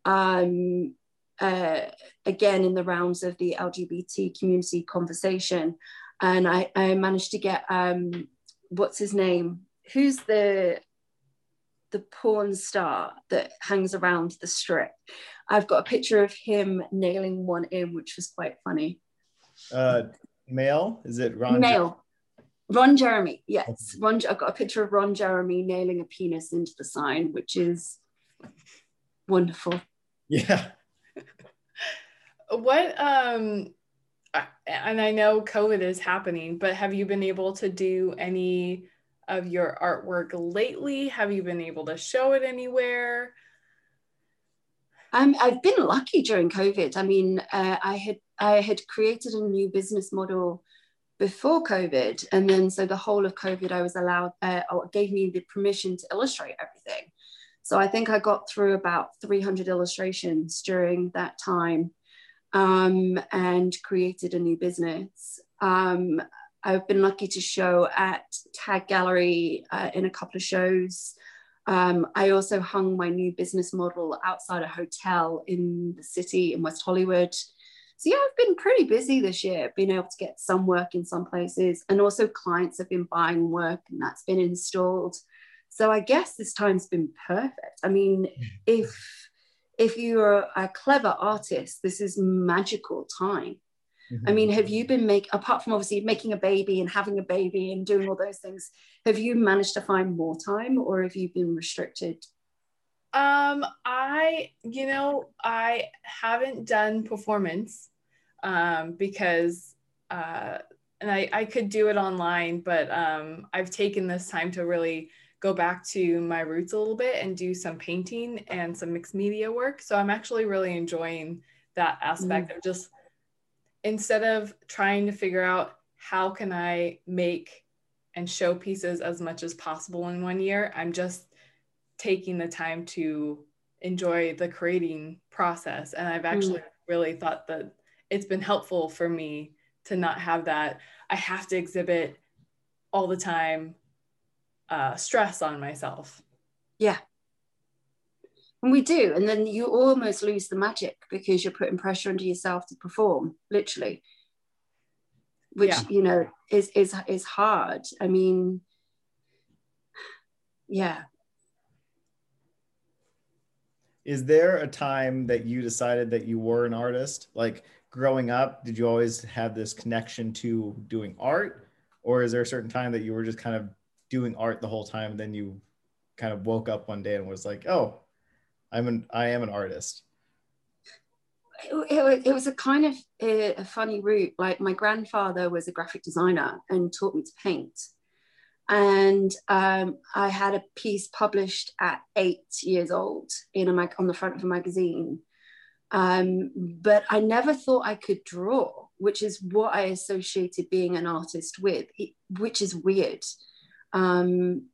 Um, uh, again, in the rounds of the LGBT community conversation, and I, I managed to get um, what's his name? Who's the the porn star that hangs around the strip? I've got a picture of him nailing one in, which was quite funny. Uh, male? Is it Ron? Male. Ron Jeremy, yes. Ron, I've got a picture of Ron Jeremy nailing a penis into the sign, which is wonderful. Yeah. What um and I know COVID is happening, but have you been able to do any of your artwork lately? Have you been able to show it anywhere? Um, I've been lucky during COVID. I mean, uh, I had I had created a new business model before COVID, and then so the whole of COVID, I was allowed, uh, or gave me the permission to illustrate everything. So I think I got through about 300 illustrations during that time, um, and created a new business. Um, I've been lucky to show at Tag Gallery uh, in a couple of shows. Um, I also hung my new business model outside a hotel in the city in West Hollywood. So yeah, I've been pretty busy this year, being able to get some work in some places, and also clients have been buying work, and that's been installed. So I guess this time's been perfect. I mean, if if you're a clever artist, this is magical time. I mean, have you been make apart from obviously making a baby and having a baby and doing all those things, have you managed to find more time or have you been restricted? Um, I, you know, I haven't done performance um, because, uh, and I, I could do it online, but um, I've taken this time to really go back to my roots a little bit and do some painting and some mixed media work. So I'm actually really enjoying that aspect mm. of just instead of trying to figure out how can I make and show pieces as much as possible in one year, I'm just taking the time to enjoy the creating process. And I've mm. actually really thought that it's been helpful for me to not have that I have to exhibit all the time uh, stress on myself. Yeah. And we do. And then you almost lose the magic because you're putting pressure onto yourself to perform, literally. Which, Yeah. you know, is is is hard. I mean, yeah. Is there a time that you decided that you were an artist? Like growing up, did you always have this connection to doing art? Or is there a certain time that you were just kind of doing art the whole time? And then you kind of woke up one day and was like, oh, I'm an I am an artist. it, it, it was a kind of a, a funny route. Like my grandfather was a graphic designer and taught me to paint. And um, I had a piece published at eight years old in a mag- on the front of a magazine. Um, but I never thought I could draw, which is what I associated being an artist with, which is weird. Um,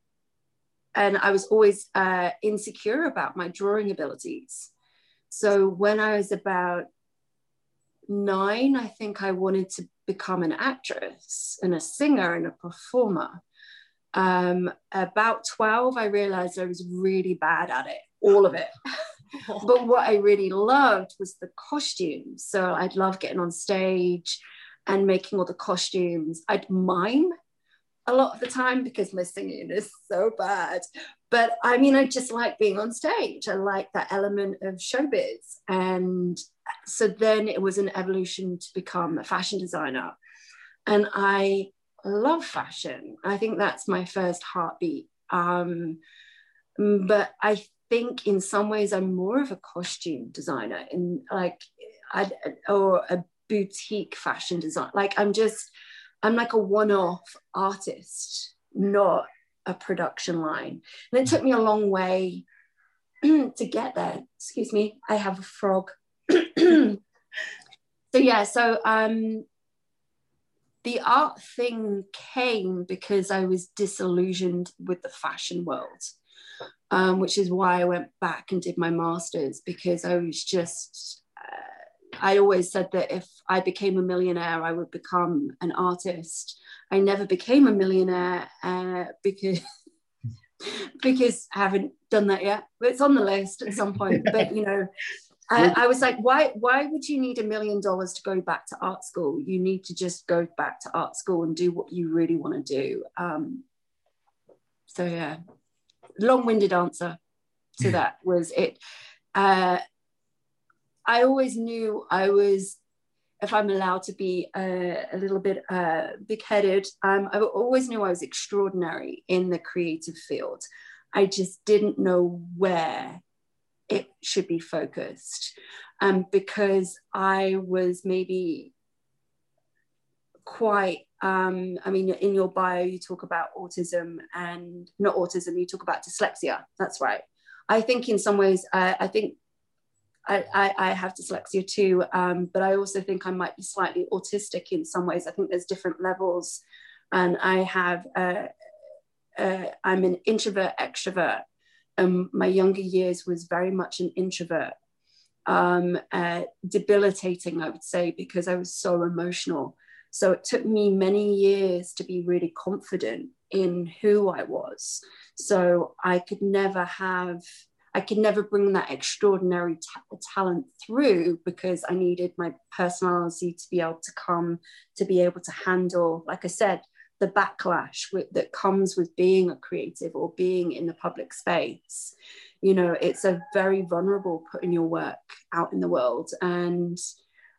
and I was always uh, insecure about my drawing abilities. So when I was about nine, I think I wanted to become an actress and a singer and a performer. Um, about 12, I realized I was really bad at it, all of it. but what I really loved was the costumes. So I'd love getting on stage and making all the costumes. I'd mime a lot of the time because my singing is so bad. But I mean, I just like being on stage. I like that element of showbiz. And so then it was an evolution to become a fashion designer. And I love fashion. I think that's my first heartbeat. Um, but I think in some ways I'm more of a costume designer and like I or a boutique fashion design. Like I'm just I'm like a one-off artist, not a production line. And it took me a long way to get there. Excuse me, I have a frog. so yeah, so um the art thing came because I was disillusioned with the fashion world. Um, which is why I went back and did my master's because I was just I always said that if I became a millionaire, I would become an artist. I never became a millionaire uh, because because I haven't done that yet. But it's on the list at some point. but you know, I, I, was like, why why would you need a million dollars to go back to art school? You need to just go back to art school and do what you really want to do. Um, so yeah, long-winded answer to that was it. Uh, I always knew I was, if I'm allowed to be a, a little bit uh, big headed, um, I always knew I was extraordinary in the creative field. I just didn't know where it should be focused um, because I was maybe quite um, I mean, in your bio, you talk about autism and not autism, you talk about dyslexia. That's right. I think in some ways, uh, I think I, I, have dyslexia too, um, but I also think I might be slightly autistic in some ways. I think there's different levels, and I have uh, uh, I'm an introvert extrovert. Um, my younger years was very much an introvert, um, uh, debilitating, I would say, because I was so emotional. So it took me many years to be really confident in who I was. So I could never have I could never bring that extraordinary t- talent through because I needed my personality to be able to come to be able to handle, like I said, the backlash that comes with being a creative or being in the public space. You know, it's a very vulnerable putting your work out in the world. And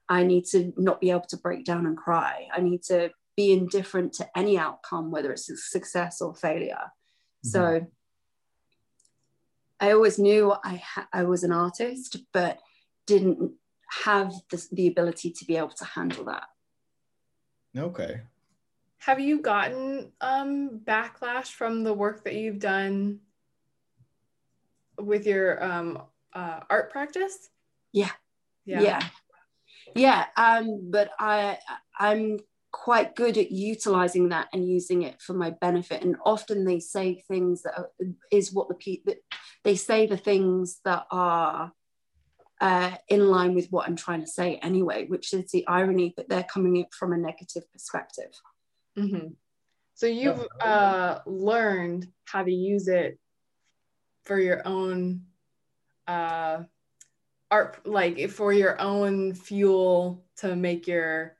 I need to not be able to break down and cry. I need to be indifferent to any outcome, whether it's success or failure. Mm-hmm. So I always knew I ha- I was an artist, but didn't have the, the ability to be able to handle that. Okay. Have you gotten um, backlash from the work that you've done with your um, uh, art practice? Yeah. Yeah. Yeah. Yeah. Um, but I I'm quite good at utilizing that and using it for my benefit and often they say things that are, is what the people they say the things that are uh, in line with what i'm trying to say anyway which is the irony that they're coming from a negative perspective mm-hmm. so you've uh, learned how to use it for your own uh, art like for your own fuel to make your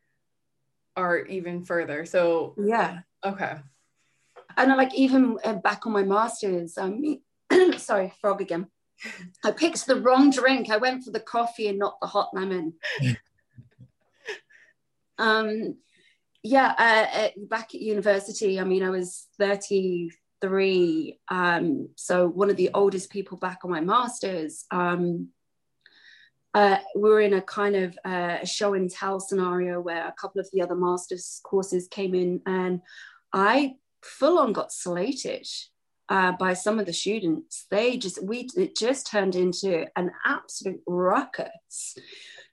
art even further. So yeah, okay. And like even uh, back on my masters, um, sorry, frog again. I picked the wrong drink. I went for the coffee and not the hot lemon. um, yeah, uh, uh, back at university, I mean, I was 33. Um, so one of the oldest people back on my masters. Um, uh, we were in a kind of uh, show and tell scenario where a couple of the other master's courses came in and I full on got slated uh, by some of the students. They just we it just turned into an absolute ruckus.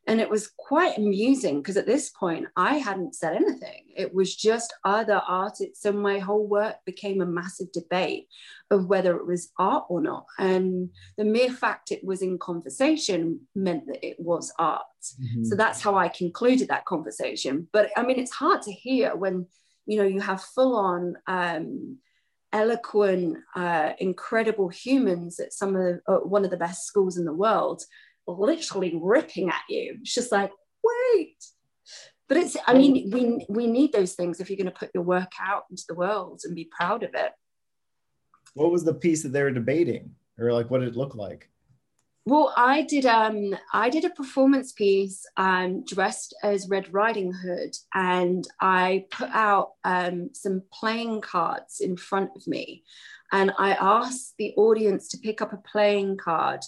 And it was quite amusing because at this point I hadn't said anything. It was just other artists. So my whole work became a massive debate of whether it was art or not. And the mere fact it was in conversation meant that it was art. Mm-hmm. So that's how I concluded that conversation. But I mean, it's hard to hear when, you know, you have full on um, eloquent, uh, incredible humans at some of uh, one of the best schools in the world literally ripping at you. It's just like, wait. But it's, I mean, we, we need those things if you're going to put your work out into the world and be proud of it. What was the piece that they were debating or like what did it look like? Well, I did um I did a performance piece um dressed as Red Riding Hood and I put out um some playing cards in front of me and I asked the audience to pick up a playing card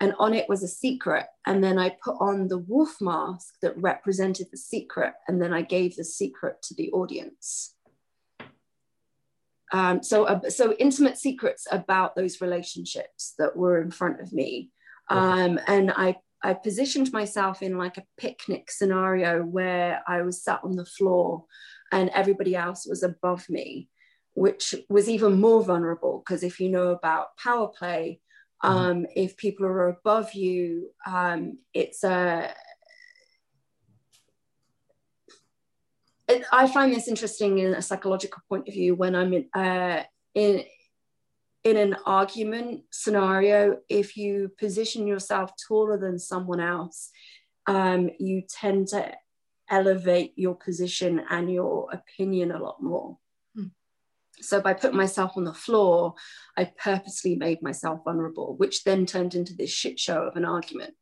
and on it was a secret. And then I put on the wolf mask that represented the secret, and then I gave the secret to the audience. Um, so, uh, so intimate secrets about those relationships that were in front of me, um, and I I positioned myself in like a picnic scenario where I was sat on the floor, and everybody else was above me, which was even more vulnerable because if you know about power play, Mm-hmm. Um, if people are above you, um, it's a. It, I find this interesting in a psychological point of view when I'm in, uh, in in an argument scenario. If you position yourself taller than someone else, um, you tend to elevate your position and your opinion a lot more. So by putting myself on the floor, I purposely made myself vulnerable, which then turned into this shit show of an argument.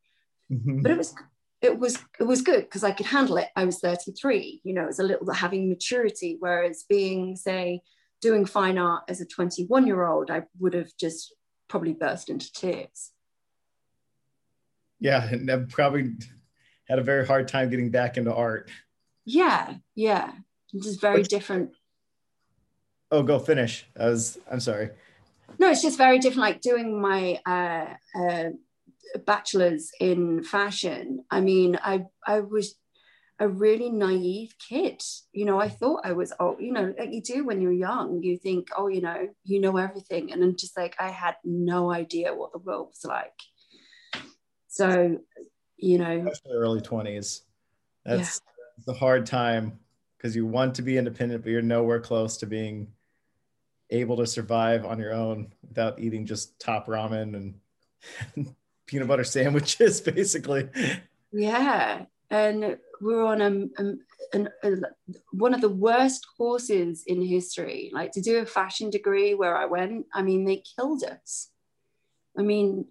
Mm-hmm. But it was it was it was good because I could handle it. I was 33, you know, it was a little having maturity, whereas being, say, doing fine art as a 21 year old, I would have just probably burst into tears. Yeah, and I probably had a very hard time getting back into art. Yeah, yeah. It's Just very What's, different oh go finish i was i'm sorry no it's just very different like doing my uh, uh, bachelor's in fashion i mean i i was a really naive kid. You know i thought i was old, you know like you do when you're young you think oh you know you know everything. And i'm just like i had no idea what the world was like. So you know. Early 20s that's yeah. the hard time because you want to be independent but you're nowhere close to being able to survive on your own without eating just top ramen and peanut butter sandwiches, basically. Yeah, and we are on a, a, a, one of the worst courses in history. Like to do a fashion degree where I went, I mean, they killed us. I mean,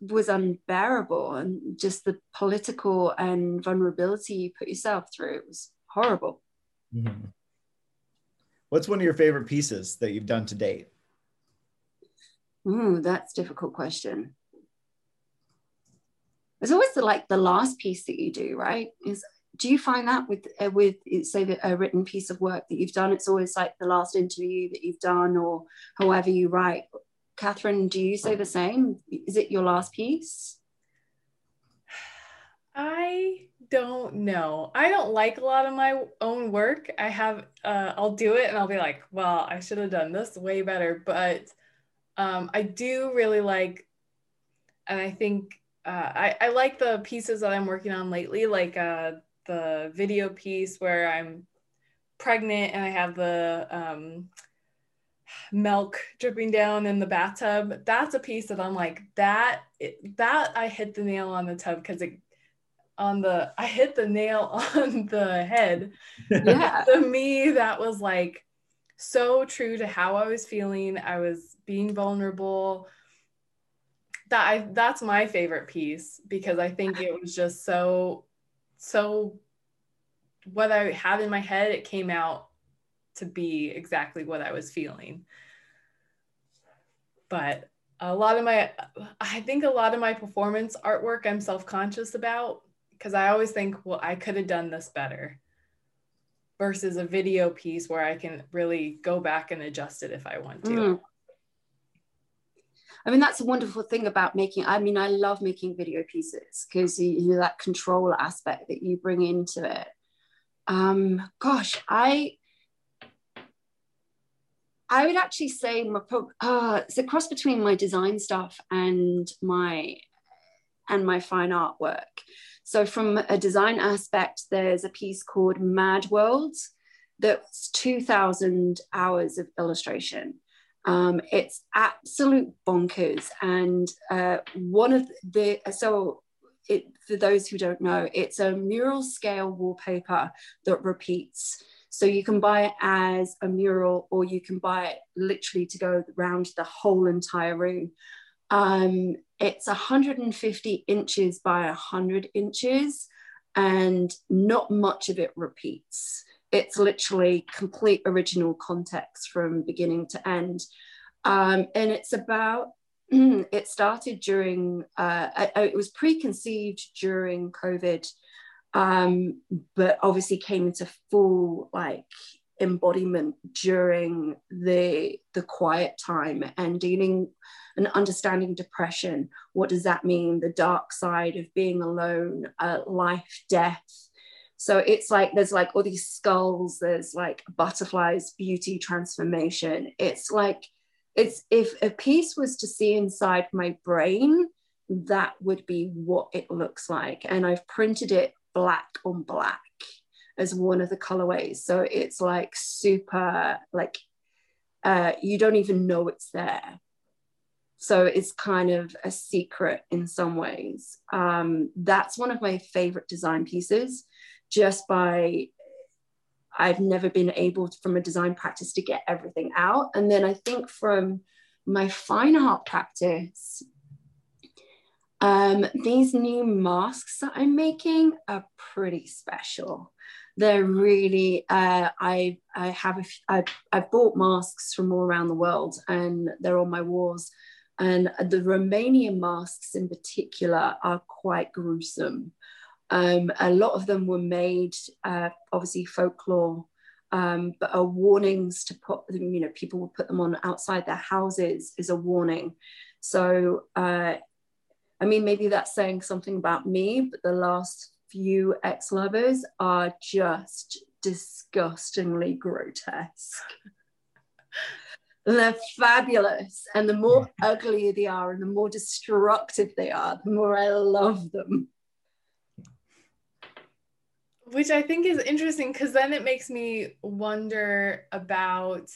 it was unbearable, and just the political and vulnerability you put yourself through it was horrible. Mm-hmm. What's one of your favorite pieces that you've done to date? Ooh, that's difficult question. It's always the, like the last piece that you do, right? Is do you find that with uh, with say a written piece of work that you've done, it's always like the last interview that you've done, or however you write. Catherine, do you say the same? Is it your last piece? I don't know. I don't like a lot of my own work. I have, uh, I'll do it and I'll be like, well, I should have done this way better. But um, I do really like, and I think uh, I, I like the pieces that I'm working on lately, like uh, the video piece where I'm pregnant and I have the um, milk dripping down in the bathtub. That's a piece that I'm like, that, that I hit the nail on the tub because it on the I hit the nail on the head. Yeah. to me, that was like so true to how I was feeling. I was being vulnerable. That I that's my favorite piece because I think it was just so so what I had in my head, it came out to be exactly what I was feeling. But a lot of my I think a lot of my performance artwork I'm self-conscious about because I always think, well, I could have done this better. versus a video piece where I can really go back and adjust it if I want to. Mm. I mean, that's a wonderful thing about making. I mean, I love making video pieces because you, you that control aspect that you bring into it. Um, gosh, I I would actually say my uh, it's a cross between my design stuff and my and my fine artwork. So from a design aspect, there's a piece called Mad Worlds that's 2,000 hours of illustration. Um, it's absolute bonkers. And uh, one of the, so it, for those who don't know, it's a mural scale wallpaper that repeats. So you can buy it as a mural or you can buy it literally to go around the whole entire room. Um, it's 150 inches by 100 inches and not much of it repeats. It's literally complete original context from beginning to end. Um, and it's about, it started during, uh, it was preconceived during COVID, um, but obviously came into full like embodiment during the the quiet time and dealing and understanding depression what does that mean the dark side of being alone uh, life death so it's like there's like all these skulls there's like butterflies beauty transformation it's like it's if a piece was to see inside my brain that would be what it looks like and i've printed it black on black as one of the colorways. So it's like super, like, uh, you don't even know it's there. So it's kind of a secret in some ways. Um, that's one of my favorite design pieces, just by I've never been able to, from a design practice to get everything out. And then I think from my fine art practice, um, these new masks that I'm making are pretty special they're really uh, I I have a, I've, I've bought masks from all around the world and they're on my walls and the Romanian masks in particular are quite gruesome. Um, a lot of them were made uh, obviously folklore um, but are warnings to put them, you know, people will put them on outside their houses is a warning. So, uh, I mean, maybe that's saying something about me, but the last few ex lovers are just disgustingly grotesque. They're fabulous. And the more ugly they are and the more destructive they are, the more I love them. Which I think is interesting because then it makes me wonder about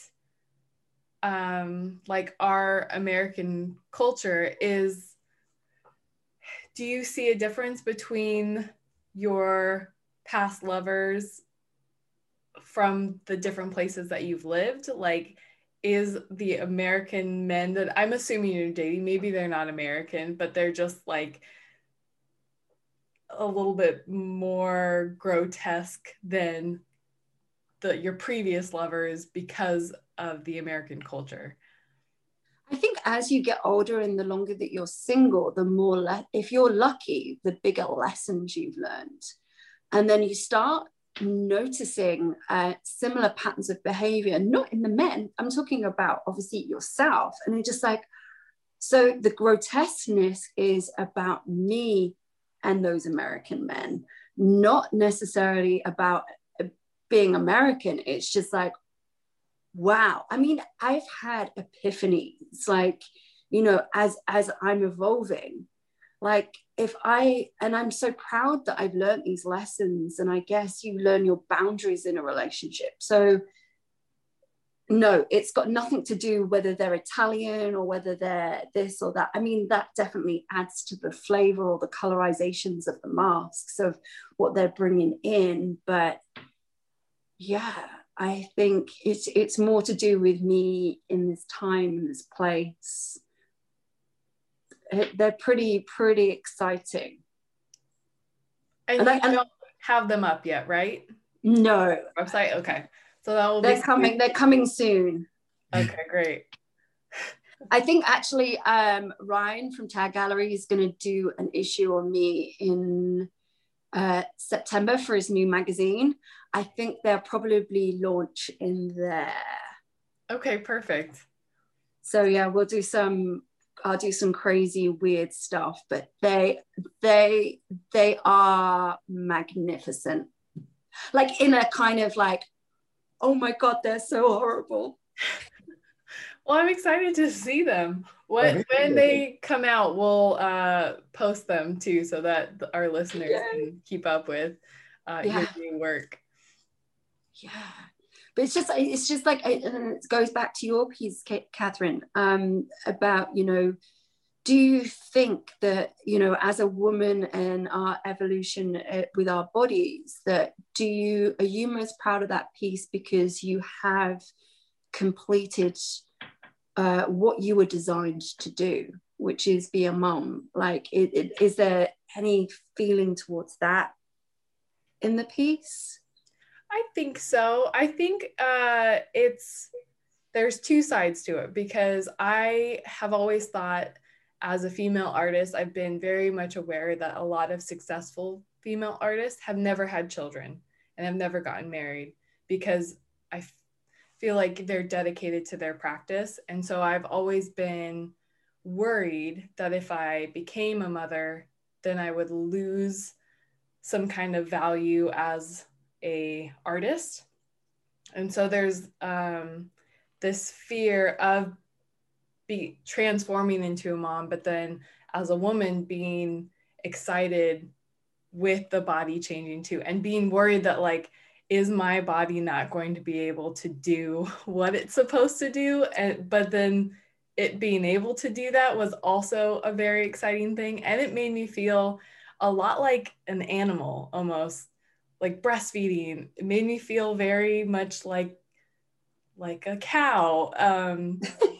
um, like our American culture is do you see a difference between your past lovers from the different places that you've lived? Like, is the American men that I'm assuming you're dating, maybe they're not American, but they're just like a little bit more grotesque than the your previous lovers because of the American culture. I think as you get older and the longer that you're single, the more, le- if you're lucky, the bigger lessons you've learned. And then you start noticing uh, similar patterns of behavior, not in the men, I'm talking about obviously yourself. And you're just like, so the grotesqueness is about me and those American men, not necessarily about being American. It's just like, wow. I mean i've had epiphanies like you know as as i'm evolving. Like if i and i'm so proud that i've learned these lessons and i guess you learn your boundaries in a relationship. So no it's got nothing to do whether they're italian or whether they're this or that i mean that definitely adds to the flavor or the colorizations of the masks of what they're bringing in but yeah I think it's it's more to do with me in this time, in this place. They're pretty pretty exciting. And, and I and, don't have them up yet, right? No website. Okay, so that will. They're coming. Soon. They're coming soon. Okay, great. I think actually um, Ryan from Tag Gallery is going to do an issue on me in uh, September for his new magazine. I think they'll probably launch in there. Okay, perfect. So yeah, we'll do some. I'll do some crazy weird stuff, but they they they are magnificent. Like in a kind of like, oh my god, they're so horrible. Well, I'm excited to see them. What when they come out, we'll uh, post them too, so that our listeners Yay. can keep up with uh, yeah. your new work. Yeah, but it's just it's just like it goes back to your piece, Catherine, um, about you know, do you think that you know, as a woman and our evolution uh, with our bodies, that do you are you most proud of that piece because you have completed uh, what you were designed to do, which is be a mom. Like, it, it, is there any feeling towards that in the piece? I think so. I think uh, it's there's two sides to it because I have always thought as a female artist, I've been very much aware that a lot of successful female artists have never had children and have never gotten married because I feel like they're dedicated to their practice. And so I've always been worried that if I became a mother, then I would lose some kind of value as a artist. And so there's um, this fear of be transforming into a mom, but then as a woman being excited with the body changing too and being worried that like is my body not going to be able to do what it's supposed to do? And but then it being able to do that was also a very exciting thing and it made me feel a lot like an animal almost like breastfeeding. It made me feel very much like like a cow. Um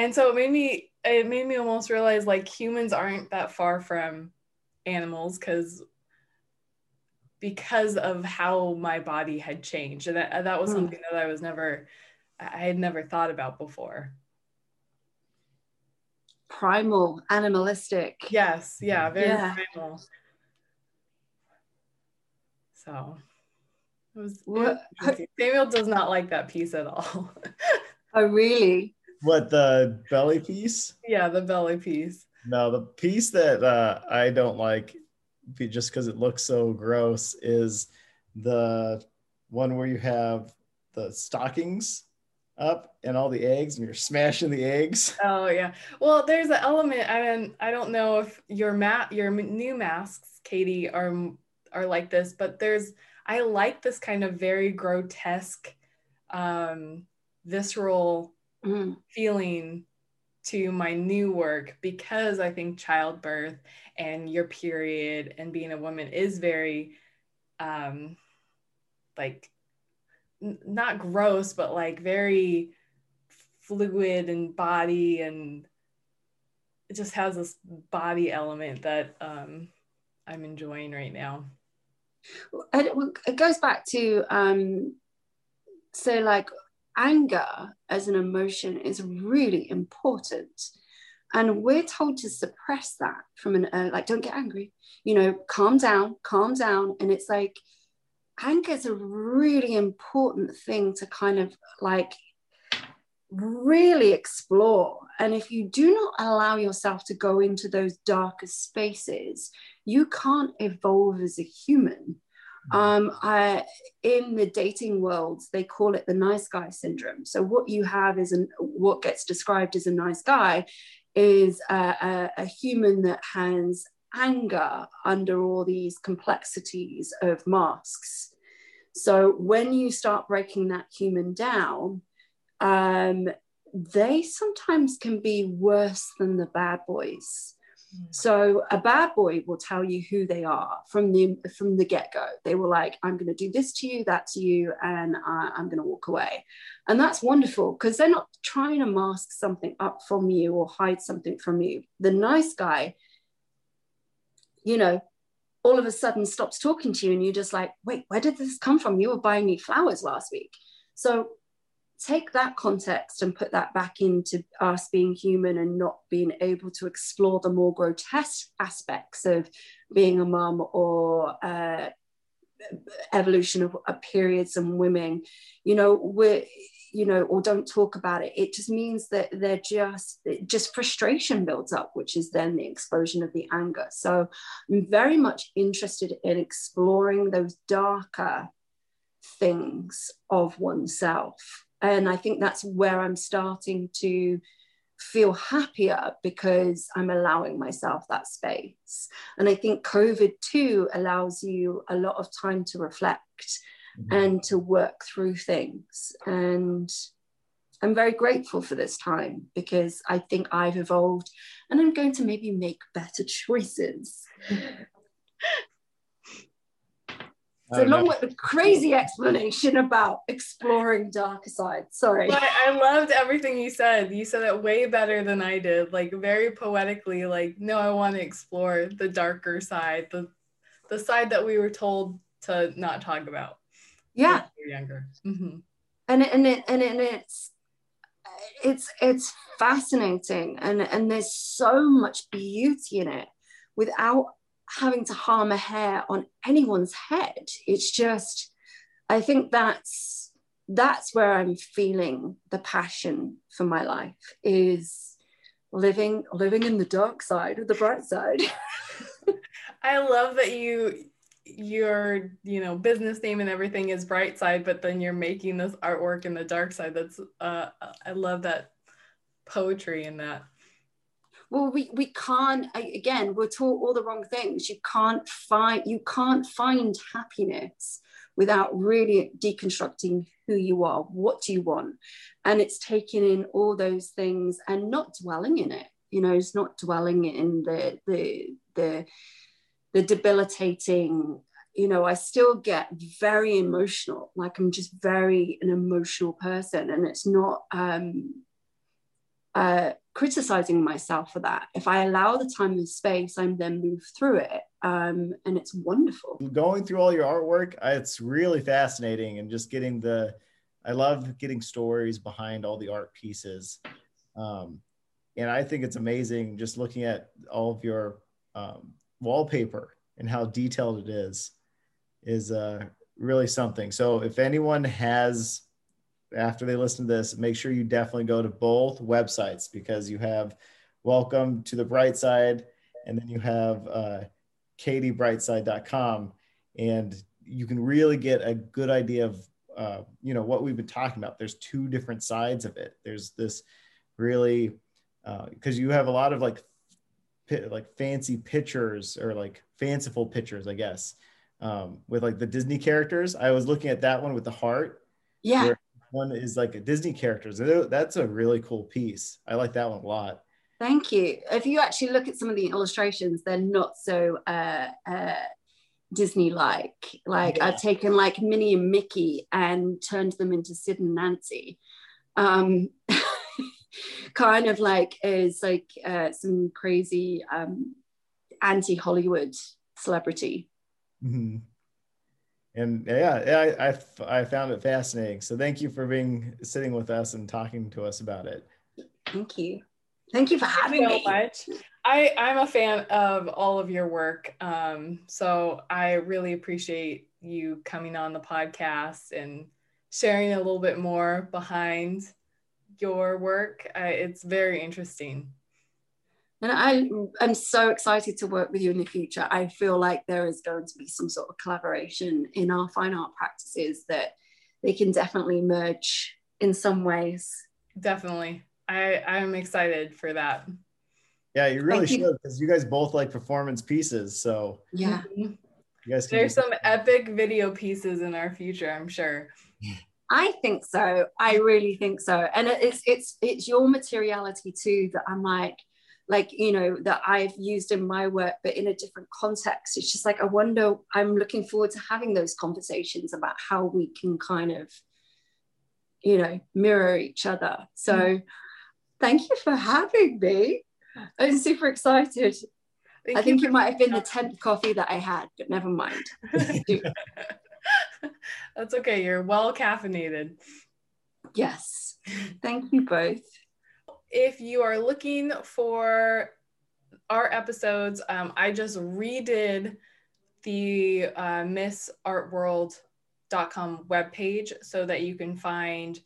and so it made me it made me almost realize like humans aren't that far from animals because because of how my body had changed. And that, that was hmm. something that i was never i had never thought about before. Primal animalistic. Yes. Yeah very yeah. primal. So it was, what, samuel does not like that piece at all. Oh really what the belly piece yeah the belly piece no the piece that uh, i don't like just because it looks so gross is the one where you have the stockings up and all the eggs and you're smashing the eggs. Oh yeah. Well, there's an element. I mean, I don't know if your mat your new masks, Katie, are are like this, but there's I like this kind of very grotesque, um, visceral mm. feeling to my new work because I think childbirth and your period and being a woman is very um like n- not gross but like very fluid and body and it just has this body element that um I'm enjoying right now. It goes back to um so like anger as an emotion is really important. And we're told to suppress that from an uh, like don't get angry you know calm down calm down. And it's like anger is a really important thing to kind of like really explore. And if you do not allow yourself to go into those darker spaces you can't evolve as a human um, I, in the dating world, they call it the nice guy syndrome. So what you have is an, what gets described as a nice guy is a, a, a human that has anger under all these complexities of masks. So when you start breaking that human down, um, they sometimes can be worse than the bad boys. Hmm. So a bad boy will tell you who they are from the from the get go. They were like, "I'm going to do this to you, that to you, and uh, I'm going to walk away," and that's wonderful because they're not trying to mask something up from you or hide something from you. The nice guy, you know, all of a sudden stops talking to you, and you're just like, "Wait, where did this come from? You were buying me flowers last week." So take that context and put that back into us being human and not being able to explore the more grotesque aspects of being a mum or uh, evolution of, of periods and women. You know we're you know or don't talk about it. It just means that they're just just frustration builds up which is then the explosion of the anger. So i'm very much interested in exploring those darker things of oneself and i think that's where i'm starting to feel happier because I'm allowing myself that space. And I think COVID too allows you a lot of time to reflect mm-hmm. and to work through things. And I'm very grateful for this time because I think I've evolved and I'm going to maybe make better choices. It's a long, know. crazy explanation about exploring darker side. Sorry. But I loved everything you said. You said it way better than I did. Like very poetically. Like, no, I want to explore the darker side, the the side that we were told to not talk about. Yeah. When we younger. Mm-hmm. And and it, and, it, and it's it's it's fascinating and and there's so much beauty in it without having to harm a hair on anyone's head. It's just, I think that's that's where I'm feeling the passion for my life is living living in the dark side or the bright side. I love that you your you know business name and everything is bright side but then you're making this artwork in the dark side that's uh i love that poetry in that well we, we can't again we're taught all the wrong things. You can't find you can't find happiness without really deconstructing who you are what do you want? And it's taking in all those things and not dwelling in it you know it's not dwelling in the the the the debilitating you know i still get very emotional like i'm just very an emotional person and it's not um uh criticizing myself for that. If I allow the time and space, I'm then move through it. Um, and it's wonderful. Going through all your artwork, it's really fascinating and just getting the, I love getting stories behind all the art pieces. Um, and I think it's amazing just looking at all of your um, wallpaper and how detailed it is, is uh, really something. So if anyone has after they listen to this, make sure you definitely go to both websites because you have Welcome to the Bright Side, and then you have uh, katiebrightside.com, and you can really get a good idea of uh, you know what we've been talking about. There's two different sides of it. There's this really because uh, you have a lot of like like fancy pictures or like fanciful pictures, I guess, um, with like the Disney characters. I was looking at that one with the heart. Yeah one is like a Disney characters. That's a really cool piece. I like that one a lot. Thank you. If you actually look at some of the illustrations, they're not so uh, uh, Disney like. Like yeah. I've taken like Minnie and Mickey and turned them into Sid and Nancy. Um, kind of like is like uh, some crazy um, anti Hollywood celebrity. Mm-hmm and yeah, I, I, I found it fascinating. So thank you for being sitting with us and talking to us about it. Thank you. Thank you for having so me. much. I, I'm a fan of all of your work. Um, so I really appreciate you coming on the podcast and sharing a little bit more behind your work. Uh, it's very interesting. And I am so excited to work with you in the future. I feel like there is going to be some sort of collaboration in our fine art practices that they can definitely merge in some ways. Definitely. I, I'm excited for that. Yeah, you really Thank should because you. you guys both like performance pieces. So yeah. Mm-hmm. You guys There's some epic video pieces in our future, I'm sure. I think so. I really think so. And it's it's it's your materiality too that I'm like, like you know that i've used in my work but in a different context. It's just like i wonder i'm looking forward to having those conversations about how we can kind of you know mirror each other. So mm. thank you for having me. I'm super excited. Thank i think it might have been the 10th coffee that i had but never mind. That's okay you're well caffeinated. Yes. Thank you both if you are looking for our episodes, um, I just redid the uh, missartworld.com webpage so that you can find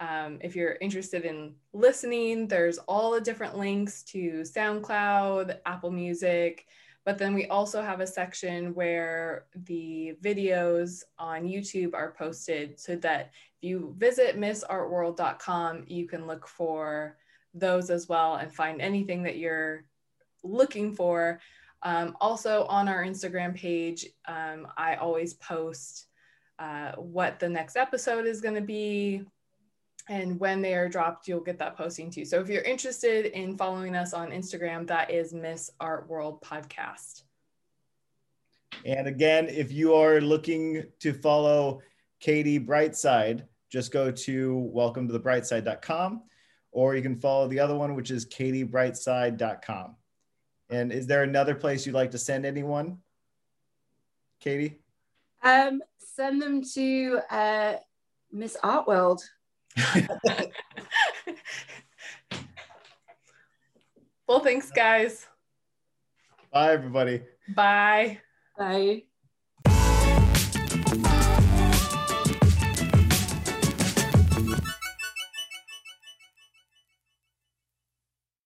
um, if you're interested in listening, there's all the different links to SoundCloud, Apple Music, but then we also have a section where the videos on YouTube are posted so that if you visit missartworld.com, you can look for those as well and find anything that you're looking for. Um, also, on our Instagram page, um, I always post uh, what the next episode is going to be, and when they are dropped, you'll get that posting too. So if you're interested in following us on Instagram, that is Miss Art World Podcast. And again, if you are looking to follow Katie Brightside, just go to welcome to the brightside.com or you can follow the other one, which is katiebrightside.com. And is there another place you'd like to send anyone? Katie? Um, send them to uh, Miss Art World. well, thanks, guys. Bye, everybody. Bye. Bye.